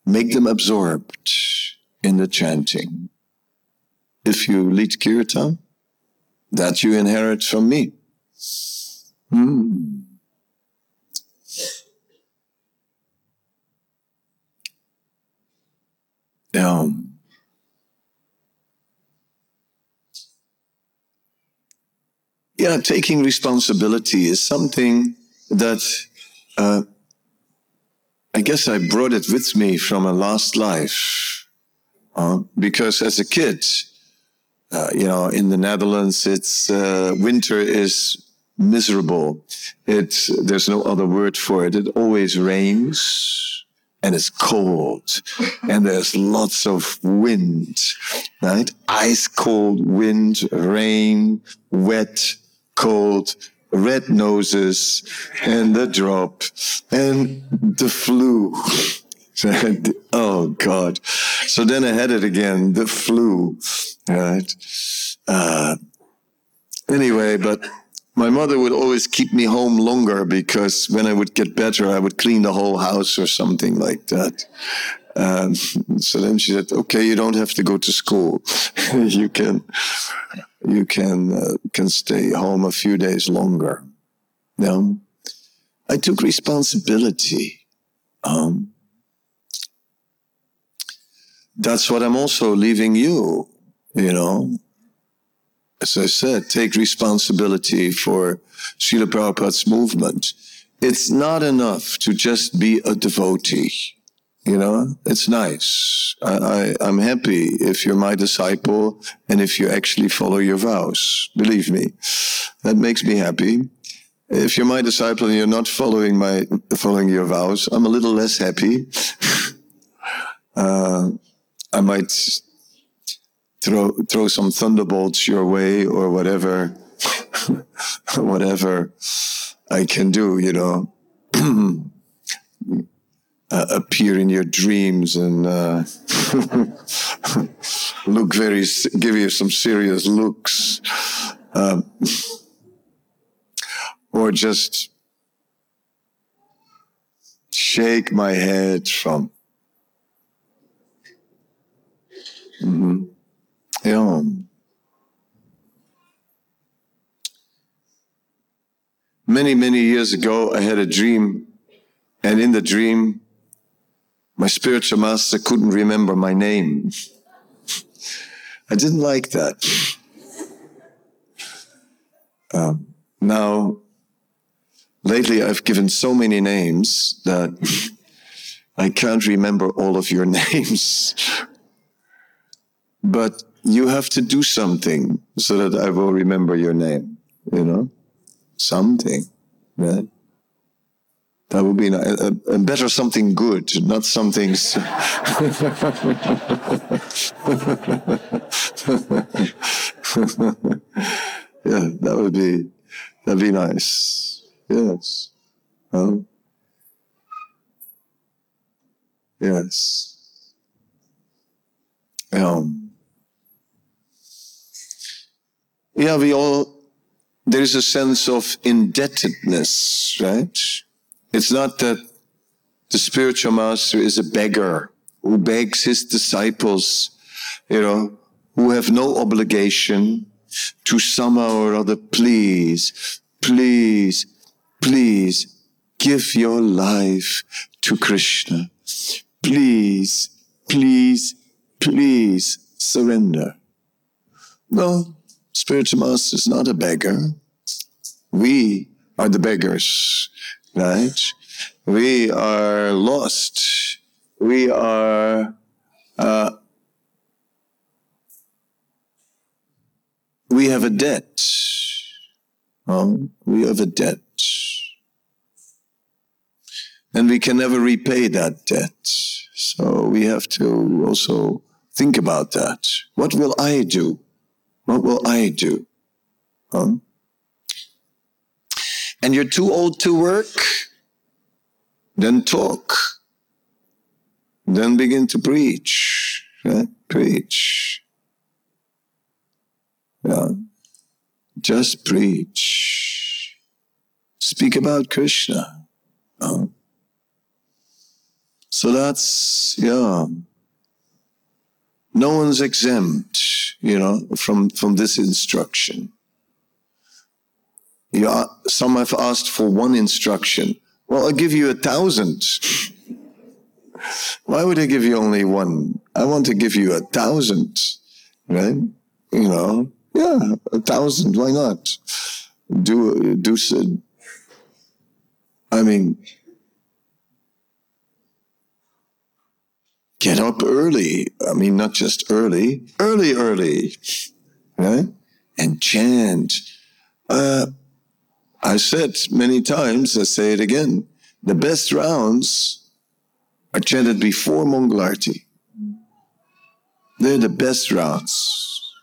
make them absorbed in the chanting. If you lead kirtan, that you inherit from me. Hmm. Um, yeah, taking responsibility is something that uh, I guess I brought it with me from a last life. Uh, because as a kid, uh, you know, in the Netherlands, it's uh, winter is miserable. It's there's no other word for it. It always rains and it's cold [laughs] and there's lots of wind, right? Ice cold wind, rain, wet, cold, red noses and the drop and the flu. Oh God. So then I had it again, the flu. Right. Uh, anyway, but my mother would always keep me home longer because when I would get better, I would clean the whole house or something like that. Um, so then she said, "Okay, you don't have to go to school. [laughs] you can, you can uh, can stay home a few days longer." No, I took responsibility. Um, that's what I'm also leaving you you know, as I said, take responsibility for Srila Prabhupada's movement. It's not enough to just be a devotee. You know, it's nice. I, I, am happy if you're my disciple and if you actually follow your vows. Believe me, that makes me happy. If you're my disciple and you're not following my following your vows, I'm a little less happy. [laughs] uh, I might throw throw some thunderbolts your way or whatever [laughs] whatever I can do, you know. [clears throat] uh, appear in your dreams and uh, [laughs] look very, give you some serious looks, um, or just shake my head from. Mm-hmm. Yeah. Many, many years ago, I had a dream, and in the dream, my spiritual master couldn't remember my name. I didn't like that. Um, now, lately I've given so many names that I can't remember all of your [laughs] names. But you have to do something so that I will remember your name, you know? Something, right? That would be a, a, a better something good, not something. [laughs] yeah, that would be that'd be nice. Yes. Huh? Yes. Um, yeah, we all, there is a sense of indebtedness, right? It's not that the spiritual master is a beggar who begs his disciples, you know, who have no obligation to somehow or other, please, please, please give your life to Krishna. Please, please, please surrender. No, Spiritual master is not a beggar. We are the beggars, right? We are lost. We are uh, we have a debt. Um, we have a debt. And we can never repay that debt. So we have to also think about that. What will I do? What will I do? Um, and you're too old to work? Then talk. Then begin to preach. Right? Preach. Yeah. Just preach. Speak about Krishna. Um, so that's, yeah. No one's exempt, you know, from, from this instruction. Yeah, some have asked for one instruction. Well, I'll give you a thousand. Why would I give you only one? I want to give you a thousand, right? You know, yeah, a thousand. Why not? Do do. I mean, get up early. I mean, not just early, early, early, right? And chant. Uh, I said many times, I say it again, the best rounds are chanted before Mangalarti. They're the best rounds.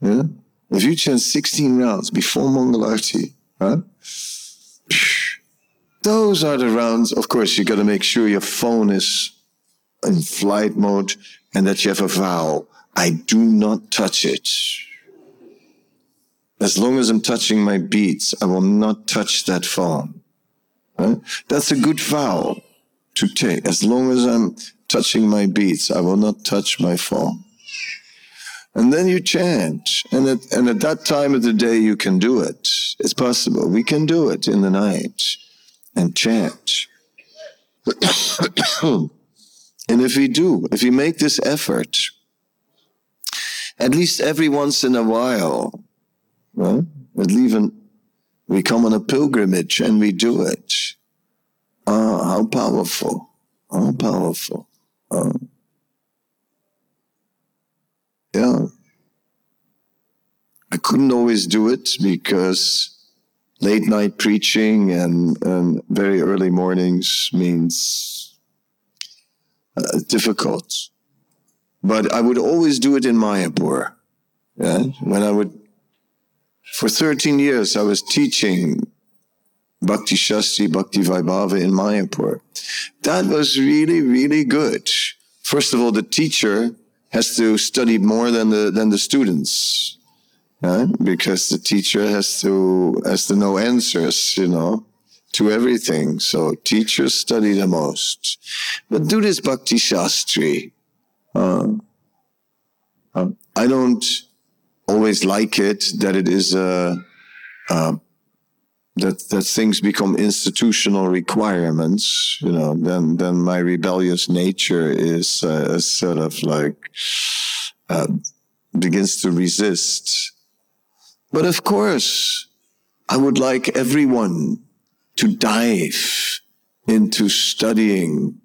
Yeah? If you chant 16 rounds before Mangalarti, huh? those are the rounds. Of course, you got to make sure your phone is in flight mode and that you have a vow. I do not touch it. As long as I'm touching my beats, I will not touch that phone. Right? That's a good vow to take. As long as I'm touching my beats, I will not touch my phone. And then you chant. And at, and at that time of the day, you can do it. It's possible. We can do it in the night and chant. And if we do, if we make this effort, at least every once in a while, Right? But even we come on a pilgrimage and we do it. Ah, how powerful. How powerful. Uh, yeah. I couldn't always do it because late night preaching and, and very early mornings means uh, difficult. But I would always do it in Mayapur. Yeah? When I would for 13 years, I was teaching Bhakti Shastri, Bhakti Vaibhava in Mayapur. That was really, really good. First of all, the teacher has to study more than the, than the students. Right? Because the teacher has to, has to know answers, you know, to everything. So teachers study the most. But do this Bhakti Shastri. Uh, uh, I don't, always like it that it is uh, uh, that that things become institutional requirements. You know, then then my rebellious nature is uh, sort of like uh, begins to resist. But of course, I would like everyone to dive into studying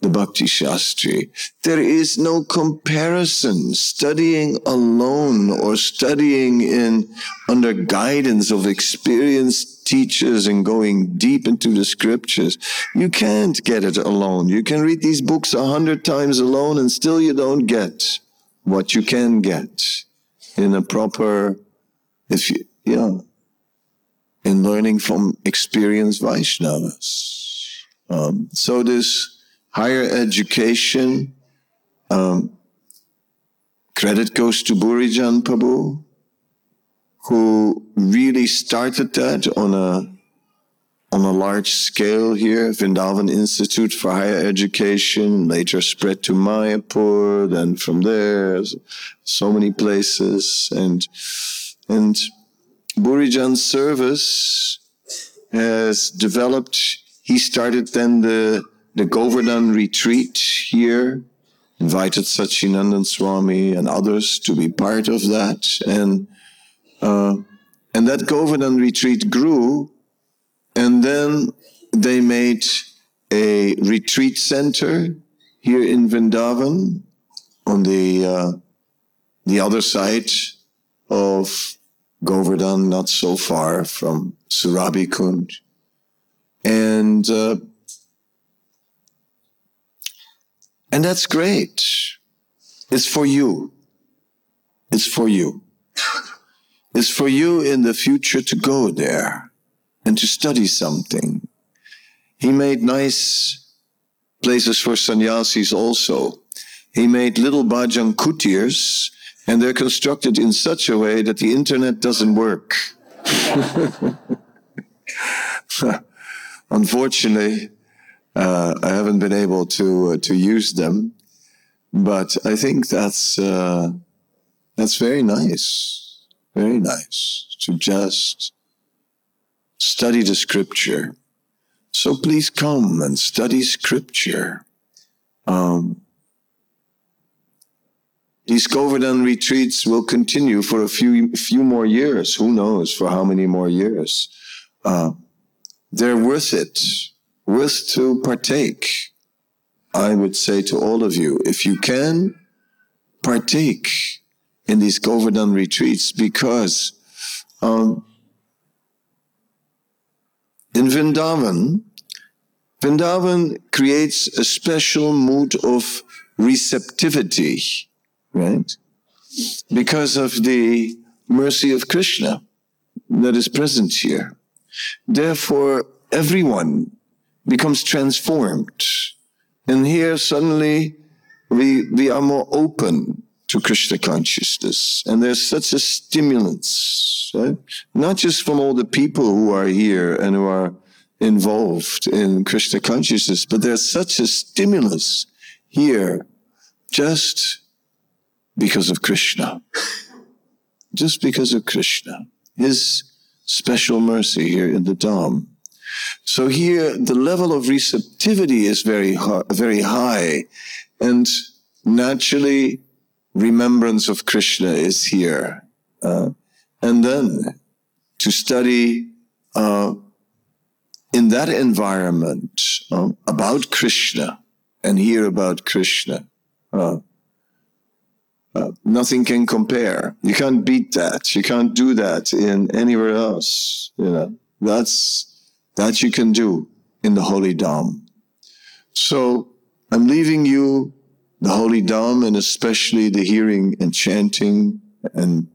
the Bhakti Shastri. There is no comparison. Studying alone or studying in under guidance of experienced teachers and going deep into the scriptures. You can't get it alone. You can read these books a hundred times alone and still you don't get what you can get in a proper, if you, yeah, in learning from experienced Vaishnavas. Um, so this, higher education. Um, credit goes to Bhurijan Prabhu, who really started that on a on a large scale here, Vrindavan Institute for Higher Education, later spread to Mayapur, then from there, so many places. And, and Bhurijan's service has developed, he started then the the Govardhan retreat here, invited Sacinandana Swami and others to be part of that. And, uh, and that Govardhan retreat grew. And then they made a retreat center here in Vrindavan on the uh, the other side of Govardhan, not so far from Surabhi Kund. And uh, and that's great. It's for you. It's for you. It's for you in the future to go there and to study something. He made nice places for sannyasis also. He made little bhajan kutirs, and they're constructed in such a way that the internet doesn't work. [laughs] Unfortunately, uh, I haven't been able to uh, to use them, but I think that's uh, that's very nice, very nice to just study the scripture. So please come and study scripture. Um, these Govardhan retreats will continue for a few few more years. Who knows for how many more years? Uh, they're worth it, worth to partake. I would say to all of you, if you can, partake in these Govardhan retreats because um, in Vrindavan, Vrindavan creates a special mood of receptivity, right? Because of the mercy of Krishna that is present here. Therefore, everyone becomes transformed. And here suddenly we, we are more open to Krishna consciousness. And there's such a stimulus, right? not just from all the people who are here and who are involved in Krishna consciousness, but there's such a stimulus here just because of Krishna. Just because of Krishna. His special mercy here in the Dham. So here, the level of receptivity is very, very high. And naturally, remembrance of Krishna is here. Uh, and then to study uh, in that environment uh, about Krishna and hear about Krishna. Uh, nothing can compare. You can't beat that. You can't do that in anywhere else. You know, that's that you can do in the Holy Dham. So I'm leaving you the Holy Dham and especially the hearing and chanting and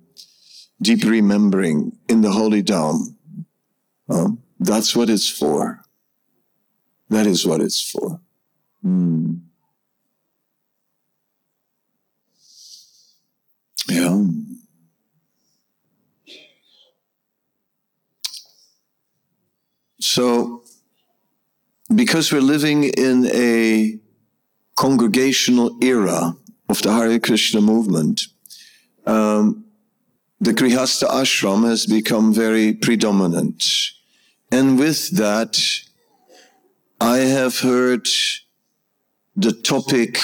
deep remembering in the Holy Dham. Um, that's what it's for. That is what it's for. Mm. Yeah. So, because we're living in a congregational era of the Hare Krishna movement, um, the Grihastha ashram has become very predominant. And with that, I have heard the topic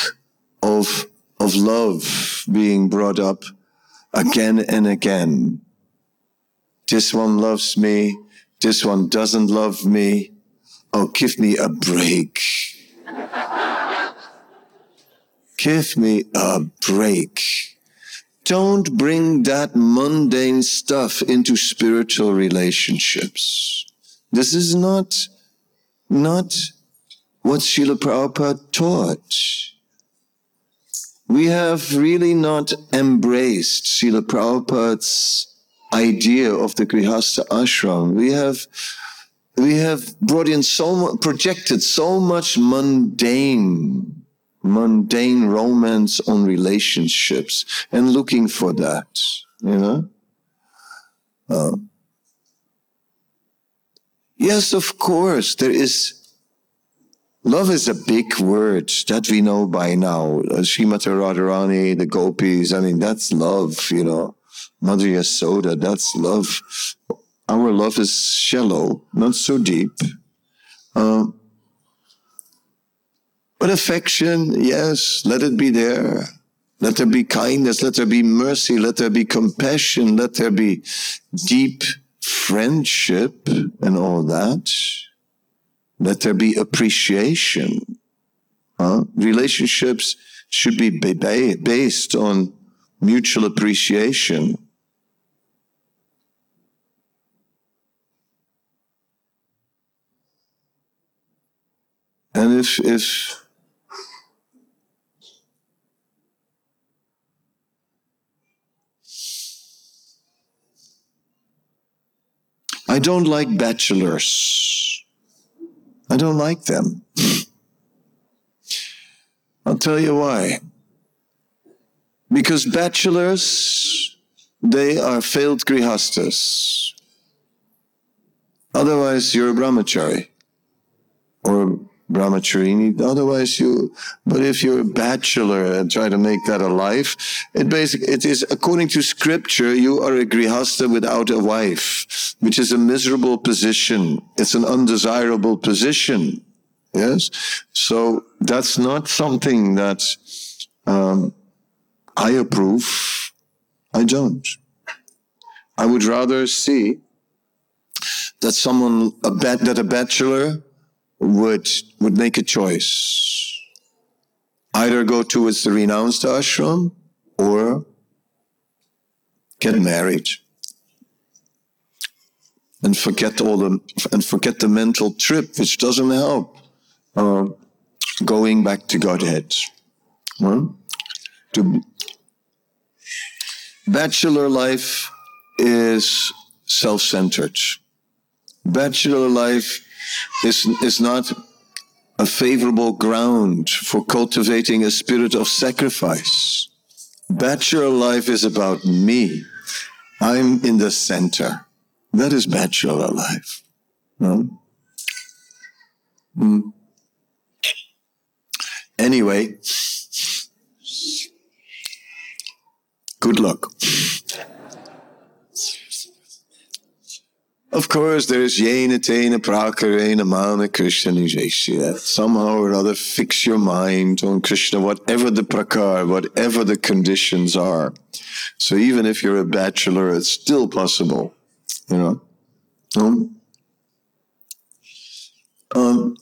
of, of love being brought up again and again. This one loves me. This one doesn't love me. Oh, give me a break. give me a break. Don't bring that mundane stuff into spiritual relationships. This is not, not what Srila Prabhupada taught. We have really not embraced Srila Prabhupada's idea of the Grihastha ashram. We have, we have brought in so much, projected so much mundane, mundane romance on relationships and looking for that, you know? Uh, yes, of course, there is Love is a big word that we know by now. Uh, Srimati Radharani, the gopis, I mean, that's love, you know. Mother Yasoda, that's love. Our love is shallow, not so deep. Uh, but affection, yes, let it be there. Let there be kindness, let there be mercy, let there be compassion, let there be deep friendship and all that. Let there be appreciation. Huh? Relationships should be ba- based on mutual appreciation. And if, if I don't like bachelors. I don't like them. I'll tell you why. Because bachelors, they are failed grihastas. Otherwise, you're a brahmachari or brahmacharini. Otherwise, you. But if you're a bachelor and try to make that a life, it basically it is according to scripture. You are a grihasta without a wife, which is a miserable position. It's an undesirable position. Yes, so that's not something that um, I approve. I don't. I would rather see that someone a bet that a bachelor would would make a choice. Either go towards the renounced ashram or get married and forget all the and forget the mental trip, which doesn't help. Uh, going back to Godhead. Well, to bachelor life is self-centered. Bachelor life is, is not a favorable ground for cultivating a spirit of sacrifice. Bachelor life is about me. I'm in the center. That is bachelor life. No? Mm. Anyway, good luck. Of course, there's yena, tena, prakarena, mana, Krishna, nijeshya. Somehow or other, fix your mind on Krishna, whatever the prakar, whatever the conditions are. So even if you're a bachelor, it's still possible, you know. Um, um,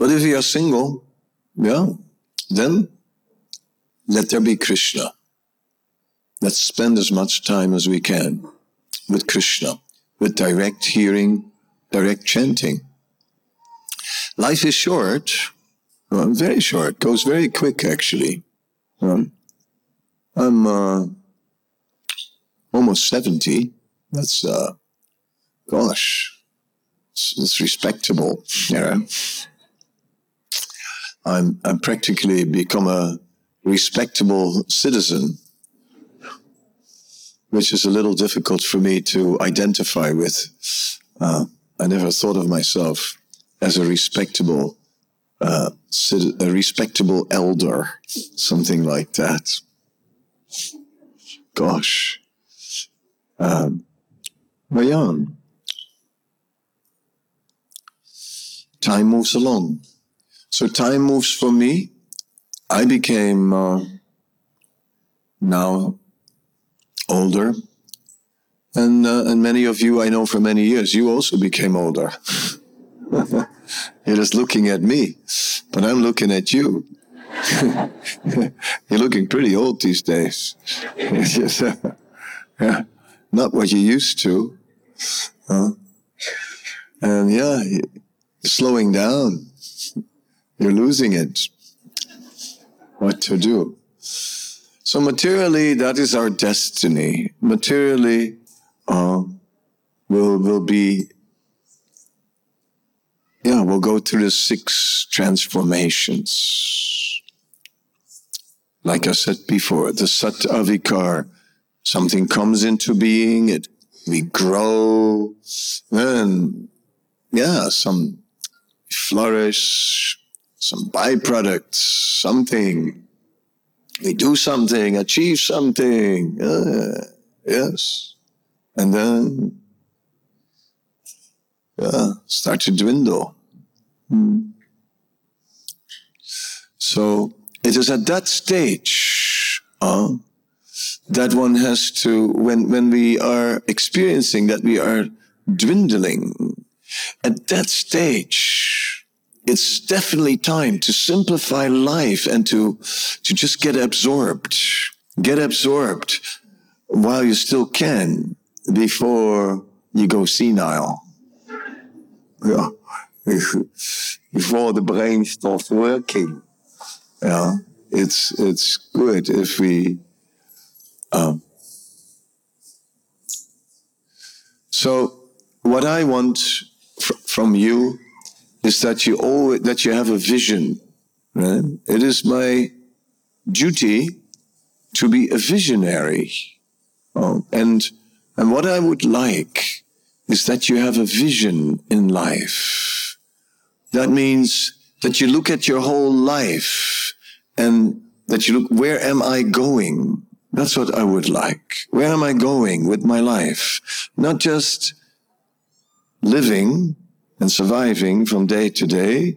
But if you are single, yeah, then let there be Krishna. Let's spend as much time as we can with Krishna, with direct hearing, direct chanting. Life is short, well, very short, goes very quick actually. Um, I'm uh, almost 70. That's, uh, gosh, it's, it's respectable. Yeah. I'm, I'm practically become a respectable citizen, which is a little difficult for me to identify with. Uh, I never thought of myself as a respectable, uh, a respectable elder, something like that. Gosh. Um, young. Time moves along. So time moves for me. I became uh, now older. And, uh, and many of you I know for many years, you also became older. [laughs] You're just looking at me, but I'm looking at you. [laughs] You're looking pretty old these days. [laughs] yeah, not what you used to. Huh? And yeah, slowing down. You're losing it. What to do? So materially, that is our destiny. Materially, uh, we'll, we'll be, yeah, we'll go through the six transformations. Like I said before, the Sat Avikar, something comes into being, it, we grow, then, yeah, some flourish, some byproduct, something. We do something, achieve something. Uh, yes. And then, uh, start to dwindle. Hmm. So it is at that stage uh, that one has to, when, when we are experiencing that we are dwindling, at that stage, it's definitely time to simplify life and to, to just get absorbed. Get absorbed while you still can before you go senile. Yeah. [laughs] before the brain stops working. Yeah. It's, it's good if we, um, so what I want fr- from you is that you always, that you have a vision. Right? It is my duty to be a visionary. Oh, and, and what I would like is that you have a vision in life. That means that you look at your whole life and that you look, where am I going? That's what I would like. Where am I going with my life? Not just living and surviving from day to day,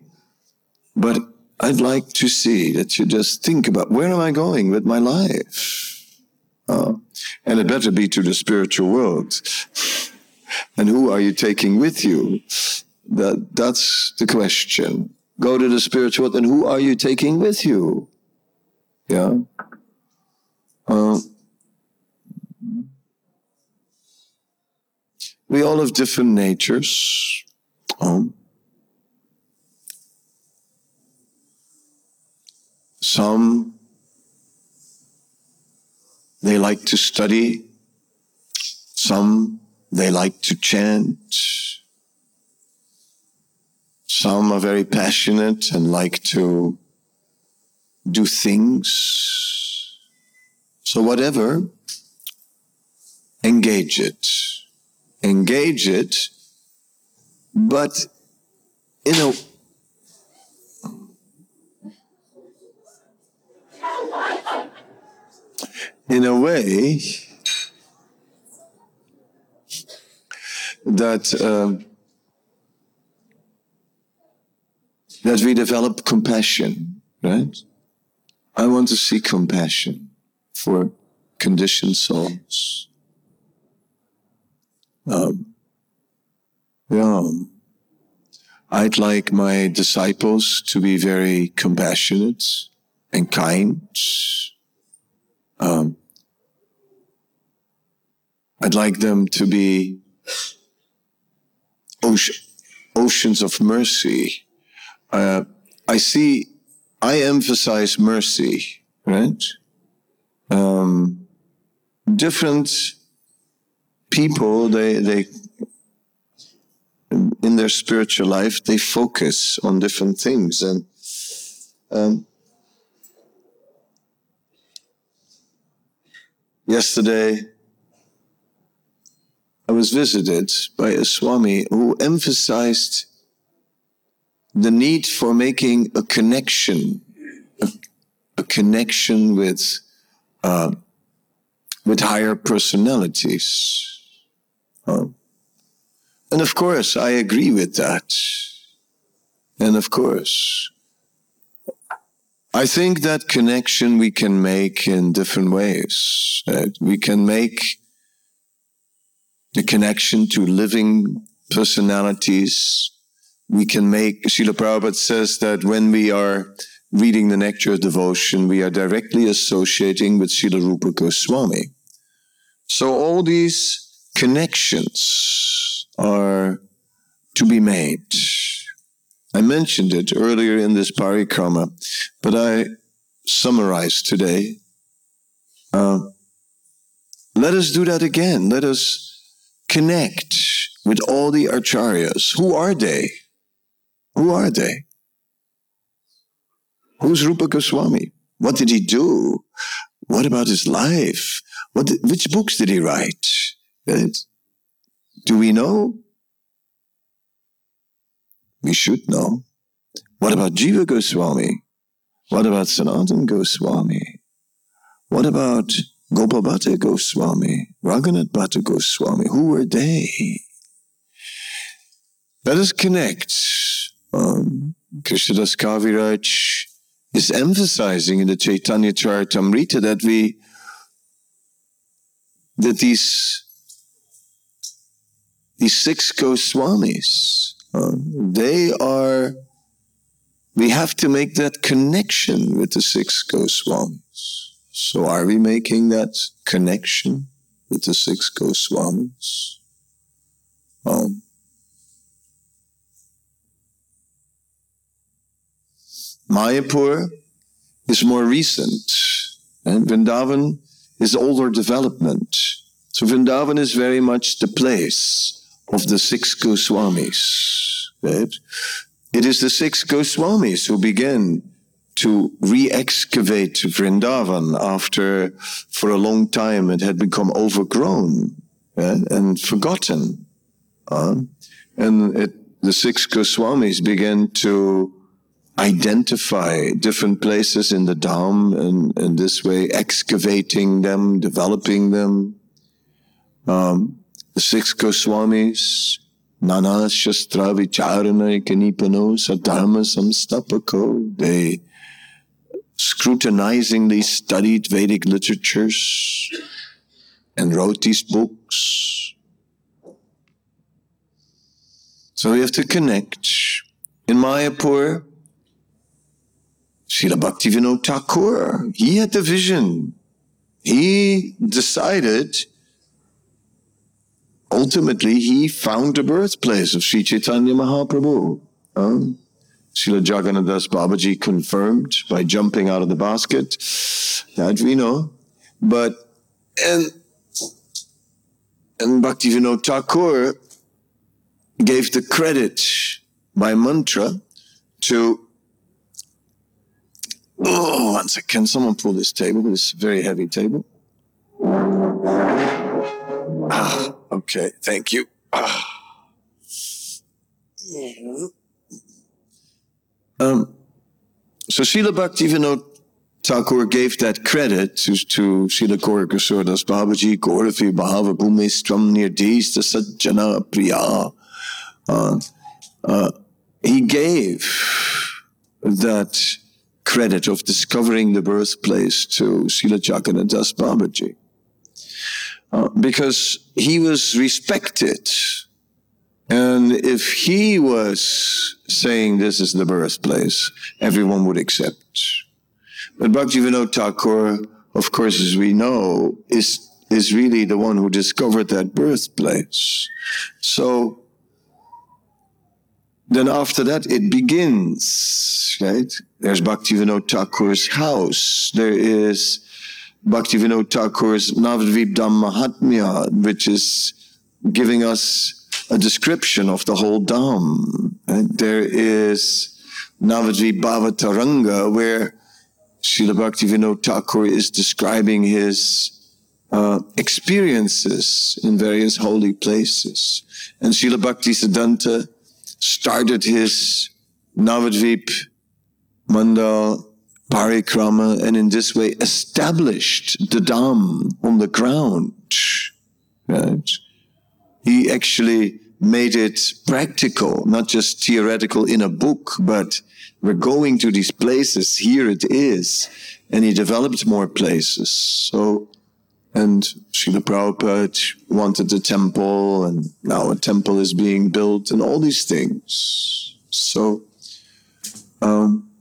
but I'd like to see that you just think about where am I going with my life? Uh, and it better be to the spiritual world. and who are you taking with you? That, that's the question. Go to the spiritual world, and who are you taking with you? Yeah. Uh, we all have different natures. Um, some they like to study. Some they like to chant. Some are very passionate and like to do things. So whatever, engage it. Engage it, but in a in a way that um, that we develop compassion, right? I want to see compassion for conditioned souls. Um, yeah, I'd like my disciples to be very compassionate and kind. Um, I'd like them to be ocean, oceans of mercy. Uh, I see, I emphasize mercy, right? Um, different people, they, they, in their spiritual life, they focus on different things. And um, yesterday, I was visited by a Swami who emphasized the need for making a connection, a, a connection with, uh, with higher personalities. Uh, and of course, I agree with that. And of course, I think that connection we can make in different ways. We can make the connection to living personalities. We can make, Srila Prabhupada says that when we are reading the Nectar of Devotion, we are directly associating with Srila Rupa Goswami. So all these connections are to be made. I mentioned it earlier in this parikrama, but I summarize today. Uh, let us do that again. Let us connect with all the acharyas. Who are they? Who are they? Who's Rupa Goswami? What did he do? What about his life? What which books did he write? Right? Do we know? We should know. What about Jiva Goswami? What about Sanatan Goswami? What about Gopal Bhatta Goswami, Raghunath Bhatta Goswami, who were they? Let us connect. Um, Krishnadas Kaviraj is emphasizing in the Chaitanya Charitamrita that we that these these six Goswamis, uh, they are we have to make that connection with the six Goswamis. So are we making that connection with the six Goswamis? Um, Mayapur is more recent, and Vrindavan is older development. So Vrindavan is very much the place of the six Goswamis. Right? It is the six Goswamis who begin to re-excavate Vrindavan after, for a long time, it had become overgrown and forgotten. Uh, and it, the six Goswamis began to identify different places in the Dham and, in this way excavating them, developing them. Um, the six Goswamis Nana Shastra Vicharana Kanipano Sadharma Samstapako. They scrutinizingly studied Vedic literatures and wrote these books. So we have to connect. In Mayapur, Srila Bhaktivinoda Thakur, he had the vision. He decided ultimately he found the birthplace of Sri Chaitanya Mahaprabhu. Um, Srila Jagannadas Babaji confirmed by jumping out of the basket. That we know. But, and, and Bhaktivinoda Thakur gave the credit by mantra to, oh, one second, can someone pull this table? This very heavy table. Ah, okay, thank you. [sighs] Um, so Srila Bhaktivinoda Thakur gave that credit to, to Srila Gaurakasurdas Babaji, Gauravi Bhava Bhumi Stram Nirdista Sajjana Priya. Uh, uh, he gave that credit of discovering the birthplace to Srila Jagannadas Babaji. Because he was respected. And if he was saying this is the birthplace, everyone would accept. But Bhaktivinoda Thakur, of course, as we know, is, is really the one who discovered that birthplace. So then after that, it begins, right? There's Bhaktivinoda Thakur's house. There is Bhaktivinoda Thakur's Navadvip Dham Mahatmya, which is giving us a description of the whole Dham. There is Navadvip Bhavataranga, where Srila Bhaktivinoda Thakur is describing his uh, experiences in various holy places. And Srila Bhakti Siddhanta started his Navadvip Mandal parikrama and in this way established the Dham on the ground. Right? He actually made it practical, not just theoretical in a book, but we're going to these places. Here it is. And he developed more places. So, and Srila Prabhupada wanted a temple and now a temple is being built and all these things. So, um,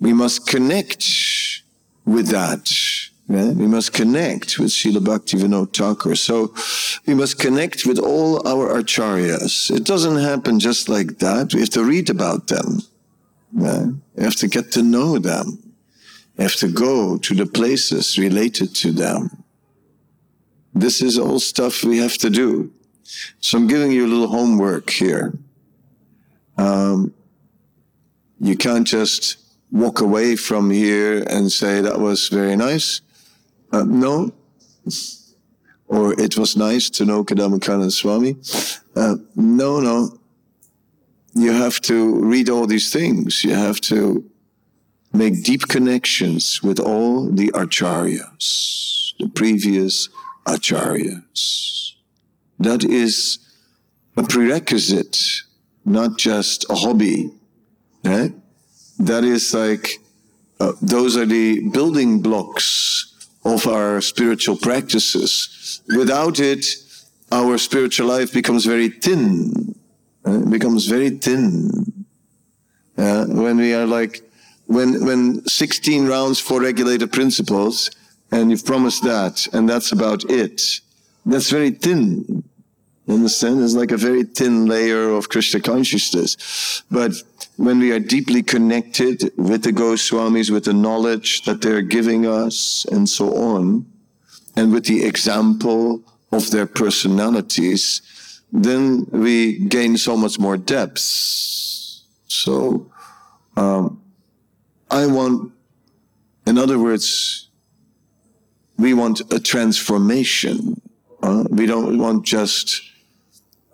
we must connect with that. Right? We must connect with Srila Bhaktivinoda Thakur. So we must connect with all our acharyas. It doesn't happen just like that. We have to read about them. Right? We have to get to know them. We have to go to the places related to them. This is all stuff we have to do. So I'm giving you a little homework here. Um, you can't just walk away from here and say that was very nice. Uh, no. Or it was nice to know Kadamba Kanana Swami. Uh, no, no. You have to read all these things. You have to make deep connections with all the acharyas, the previous acharyas. That is a prerequisite, not just a hobby. Right? That is like, uh, those are the building blocks of our spiritual practices. Without it, our spiritual life becomes very thin. Uh, it becomes very thin. Uh, when we are like, when, when 16 rounds for regulated principles, and you've promised that, and that's about it, that's very thin. Understand? It's like a very thin layer of Krishna consciousness. But when we are deeply connected with the Goswamis, with the knowledge that they're giving us, and so on, and with the example of their personalities, then we gain so much more depth. So, um, I want, in other words, we want a transformation. Uh, we don't want just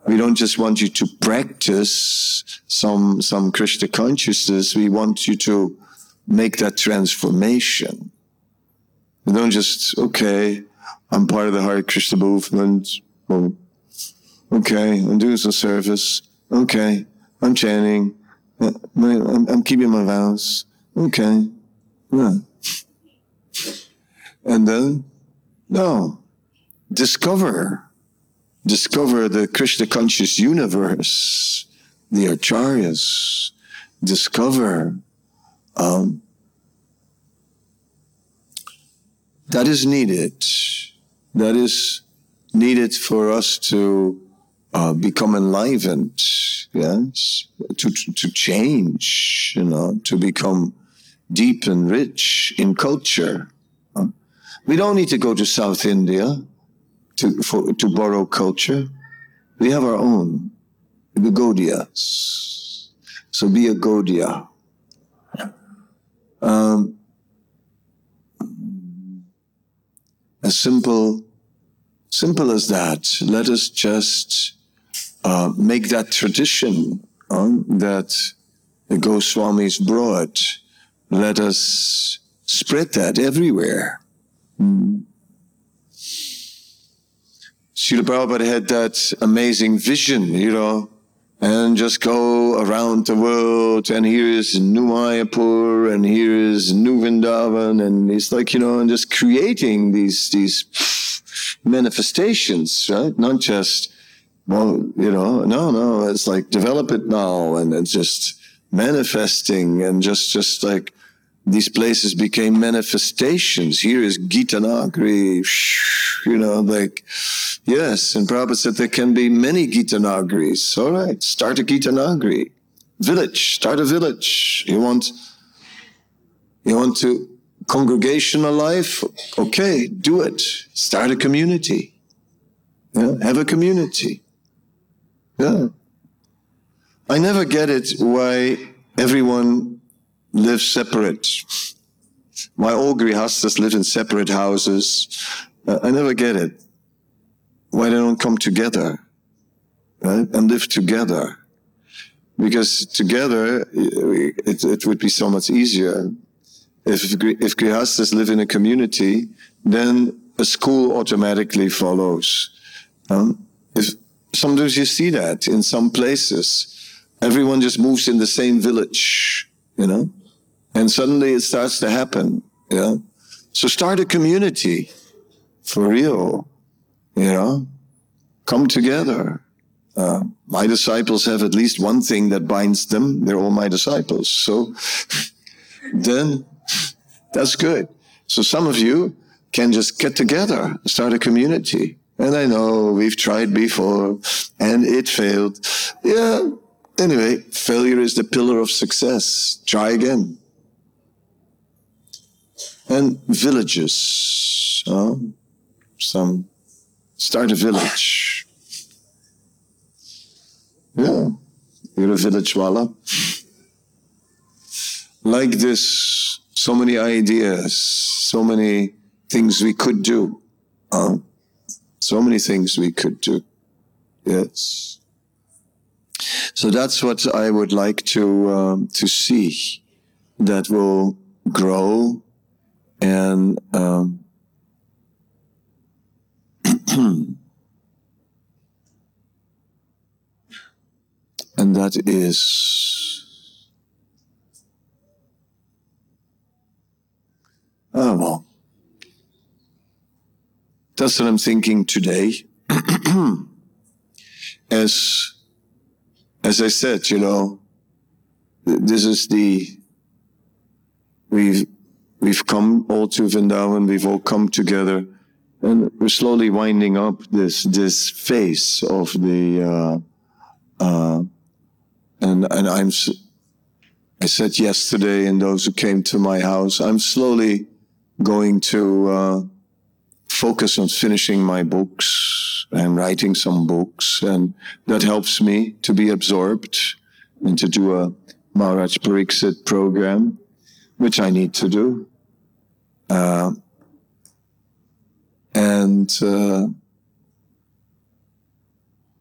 we don't just want you to practice some some Krishna consciousness. We want you to make that transformation. We don't just okay. I'm part of the Hare Krishna movement. Well, okay, I'm doing some service. Okay, I'm chanting. I'm, I'm keeping my vows. Okay, yeah. And then, no, discover, discover the Krishna conscious universe, the acharyas, discover um, that is needed. That is needed for us to uh, become enlivened, yes, to, to change, you know, to become deep and rich in culture. We don't need to go to South India to, for, to borrow culture. We have our own, the Gaudiyas. So be a Gaudiya. Um, as simple, simple as that. Let us just uh, make that tradition uh, that the Goswamis brought. Let us spread that everywhere. Mm. Srila Prabhupada had that amazing vision, you know, and just go around the world, and here is New Mayapur, and here is New Vrindavan, and it's like, you know, and just creating these, these manifestations, right? Not just, well, you know, no, no, it's like develop it now, and it's just manifesting, and just, just like, these places became manifestations. Here is Gitanagri, you know, like, yes. And Prabhupada said there can be many Gitanagris. All right, start a Gitanagri. Village, start a village. You want, you want to congregational life? Okay, do it. Start a community. Yeah, have a community. Yeah. I never get it why everyone live separate. My all grihastas live in separate houses. Uh, I never get it. Why they don't come together right? and live together? Because together it, it would be so much easier. If if grihastas live in a community, then a school automatically follows. Um, if sometimes you see that in some places, everyone just moves in the same village, you know. And suddenly it starts to happen. Yeah. So start a community for real. You know, come together. Uh, my disciples have at least one thing that binds them. They're all my disciples. So [laughs] then that's good. So some of you can just get together, start a community. And I know we've tried before and it failed. Yeah. Anyway, failure is the pillar of success. Try again and villages. Some start a village. Yeah, you're a village wala. Like this, so many ideas, so many things we could do. So many things we could do. Yes. So that's what I would like to um, to see that will grow and um, [clears throat] And that is. Oh, well. That's what I'm thinking today. [clears throat] as, as I said, you know, this is the, we've, we've come all to Vrindavan, we've all come together, and we're slowly winding up this, this phase of the, uh, uh, and, and I'm, I said yesterday, and those who came to my house, I'm slowly going to, uh, focus on finishing my books and writing some books, and that helps me to be absorbed and to do a Maharaj Pariksit program, which I need to do. Uh, and uh,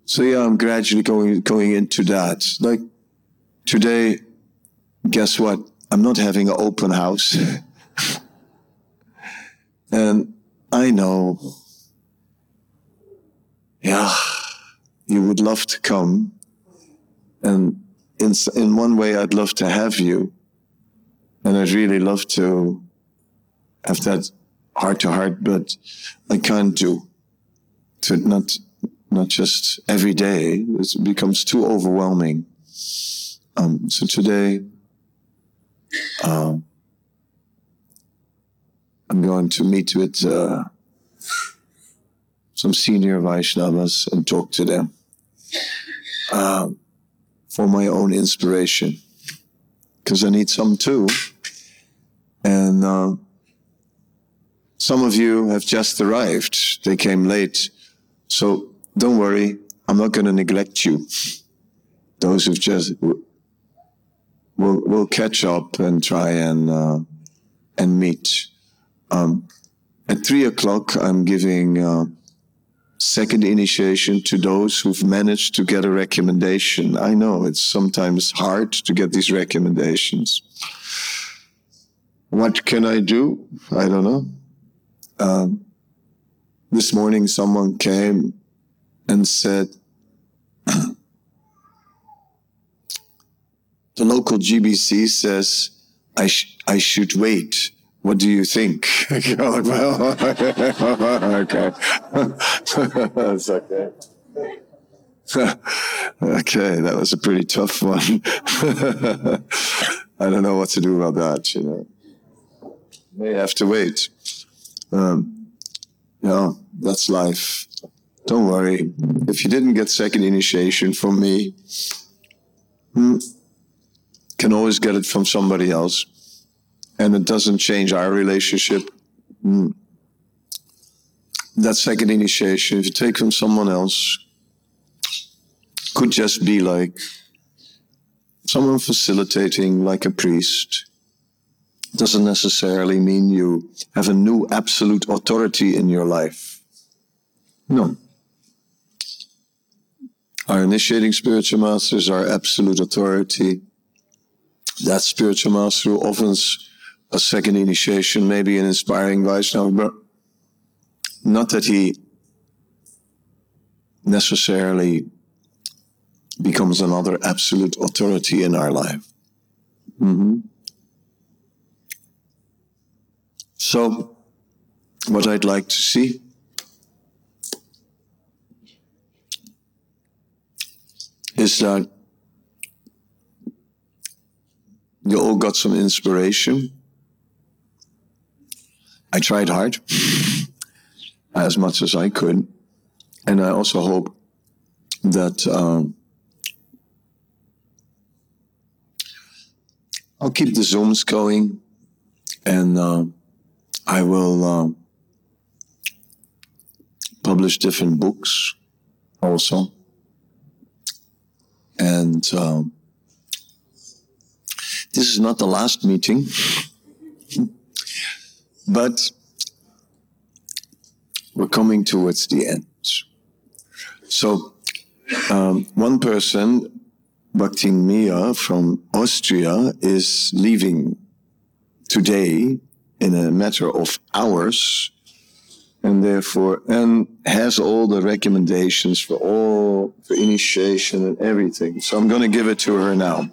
so yeah, I'm gradually going going into that. Like today, guess what? I'm not having an open house, [laughs] and I know. Yeah, you would love to come, and in, in one way, I'd love to have you. And I'd really love to have that heart to heart, but I can't do. To not, not just every day. It becomes too overwhelming. Um, so today, um, I'm going to meet with uh, some senior Vaishnavas and talk to them. Um, for my own inspiration because I need some too. And uh, some of you have just arrived, they came late. So don't worry, I'm not going to neglect you. Those who've just will will catch up and try and uh, and meet. Um, at three o'clock, I'm giving uh, second initiation to those who've managed to get a recommendation. I know it's sometimes hard to get these recommendations. What can I do? I don't know. Um, this morning, someone came and said, [clears throat] the local GBC says I, sh- I should wait what do you think? [laughs] [laughs] okay. [laughs] That's okay. okay, that was a pretty tough one. I don't know what to do about that, you know. May have to wait. Um, know, that's life. Don't worry. If you didn't get second initiation from me, hmm, can always get it from somebody else and it doesn't change our relationship. Mm. That second initiation, if you take from someone else, could just be like someone facilitating, like a priest. Doesn't necessarily mean you have a new absolute authority in your life. No. Our initiating spiritual masters are absolute authority. That spiritual master who offers a second initiation, maybe an inspiring Vaishnava, not that he necessarily becomes another absolute authority in our life. Mm-hmm. So, what I'd like to see is that you all got some inspiration I tried hard as much as I could. And I also hope that um, I'll keep the Zooms going and uh, I will uh, publish different books also. And uh, this is not the last meeting. But we're coming towards the end. So, um, one person, Bhakti Mia from Austria, is leaving today in a matter of hours and therefore and has all the recommendations for all for initiation and everything. So I'm going to give it to her now.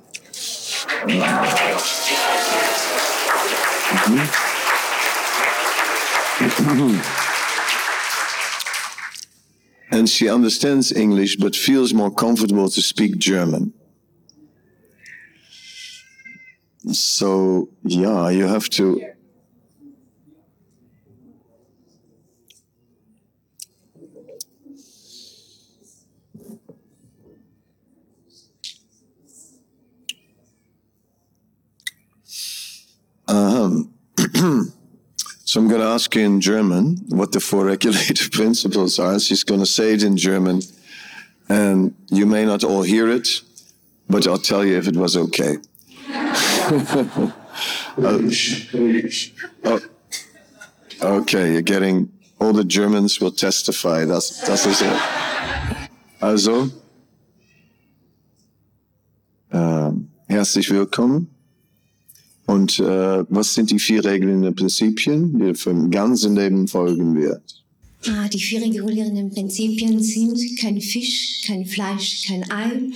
and she understands English but feels more comfortable to speak German. So, yeah, you have to. Um, [clears throat] so I'm going to ask you in German what the four [laughs] regulative principles are. She's going to say it in German, and you may not all hear it, but I'll tell you if it was okay. oh, [laughs] oh, okay, you're getting all the Germans will testify. That's that's it. Also, äh, herzlich willkommen. Und äh, was sind die vier regulierenden Prinzipien, die für ein ganzes Leben folgen wird? Ah, die vier regulierenden Prinzipien sind kein Fisch, kein Fleisch, kein Ei,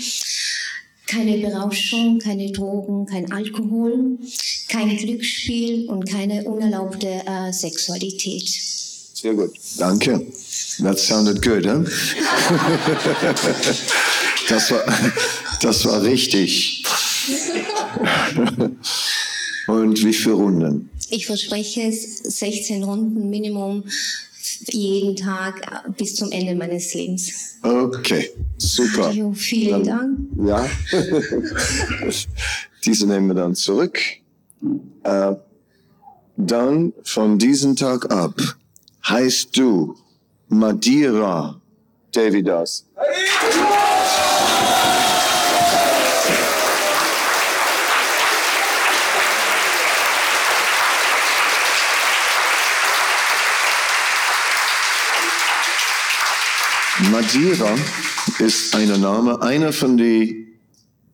keine Berauschung, keine Drogen, kein Alkohol, kein Glücksspiel und keine unerlaubte äh, Sexualität. Sehr gut. Danke. That sounded good, huh? [laughs] das, war, das war richtig. [laughs] Und wie viele Runden? Ich verspreche es, 16 Runden Minimum jeden Tag bis zum Ende meines Lebens. Okay, super. Jo, vielen Dank. Ja. [laughs] Diese nehmen wir dann zurück. Äh, dann von diesem Tag ab heißt du Madeira Davidas. Madeira ist ein Name, einer von den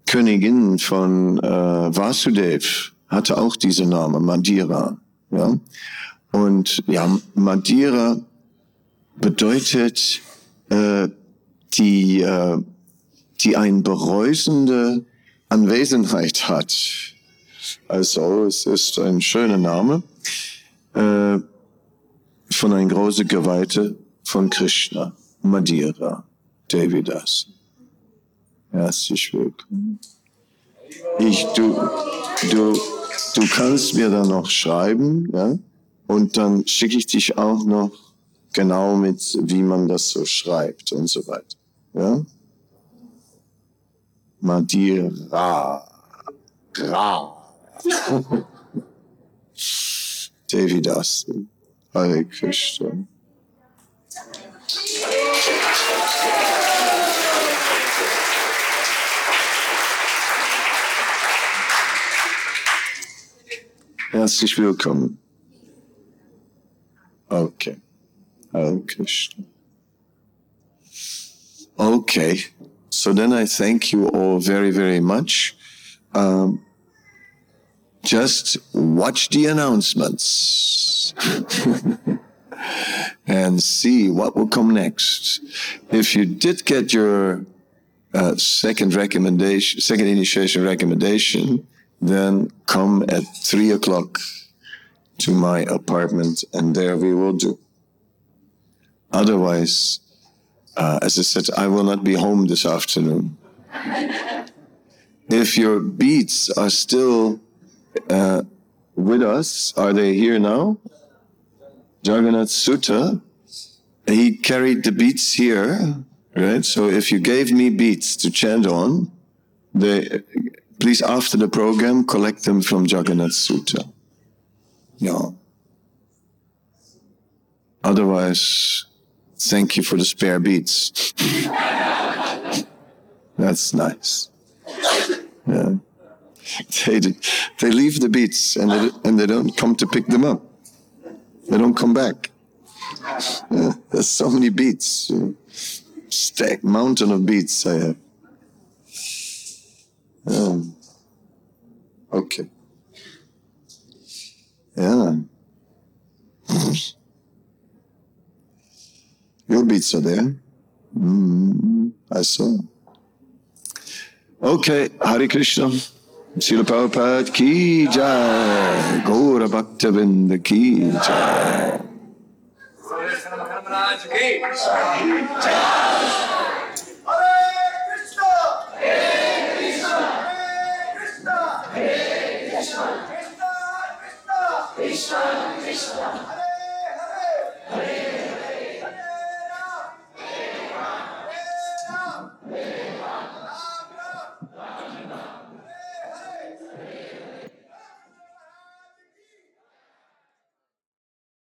Königinnen von äh, Vasudev hatte auch diesen Namen, Madeira. Ja? Und ja, Madeira bedeutet, äh, die, äh, die ein bereusende Anwesenheit hat. Also es ist ein schöner Name äh, von einem großen Geweihte von Krishna. Madeira, Davidas. Herzlich willkommen. Ich, du, du, du kannst mir dann noch schreiben, ja? Und dann schicke ich dich auch noch genau mit, wie man das so schreibt und so weiter. Ja? Madeira. Ra. [laughs] Davidas. Hare Krishna. Herzlich willkommen. Okay. Krishna. Okay. So then I thank you all very, very much. Um, just watch the announcements [laughs] and see what will come next. If you did get your uh, second recommendation, second initiation recommendation, then come at three o'clock to my apartment and there we will do. Otherwise, uh, as I said, I will not be home this afternoon. [laughs] if your beats are still uh, with us, are they here now? Jagannath Sutta, he carried the beats here, right? So if you gave me beats to chant on, they, please after the program collect them from Jagannath Sutta. Yeah. Otherwise, thank you for the spare beats. [laughs] That's nice. Yeah. [laughs] They, they leave the beats and they, and they don't come to pick them up. They don't come back. Yeah, there's so many beats. Stack mountain of beats I have. Um, okay. Yeah. Your beats are there. Mm, I saw. Okay, Hare Krishna. Srila Prabhupada ki jai, Gaura Bhaktavrinda ki jai. Krishna, Krishna, Krishna, Krishna, Krishna.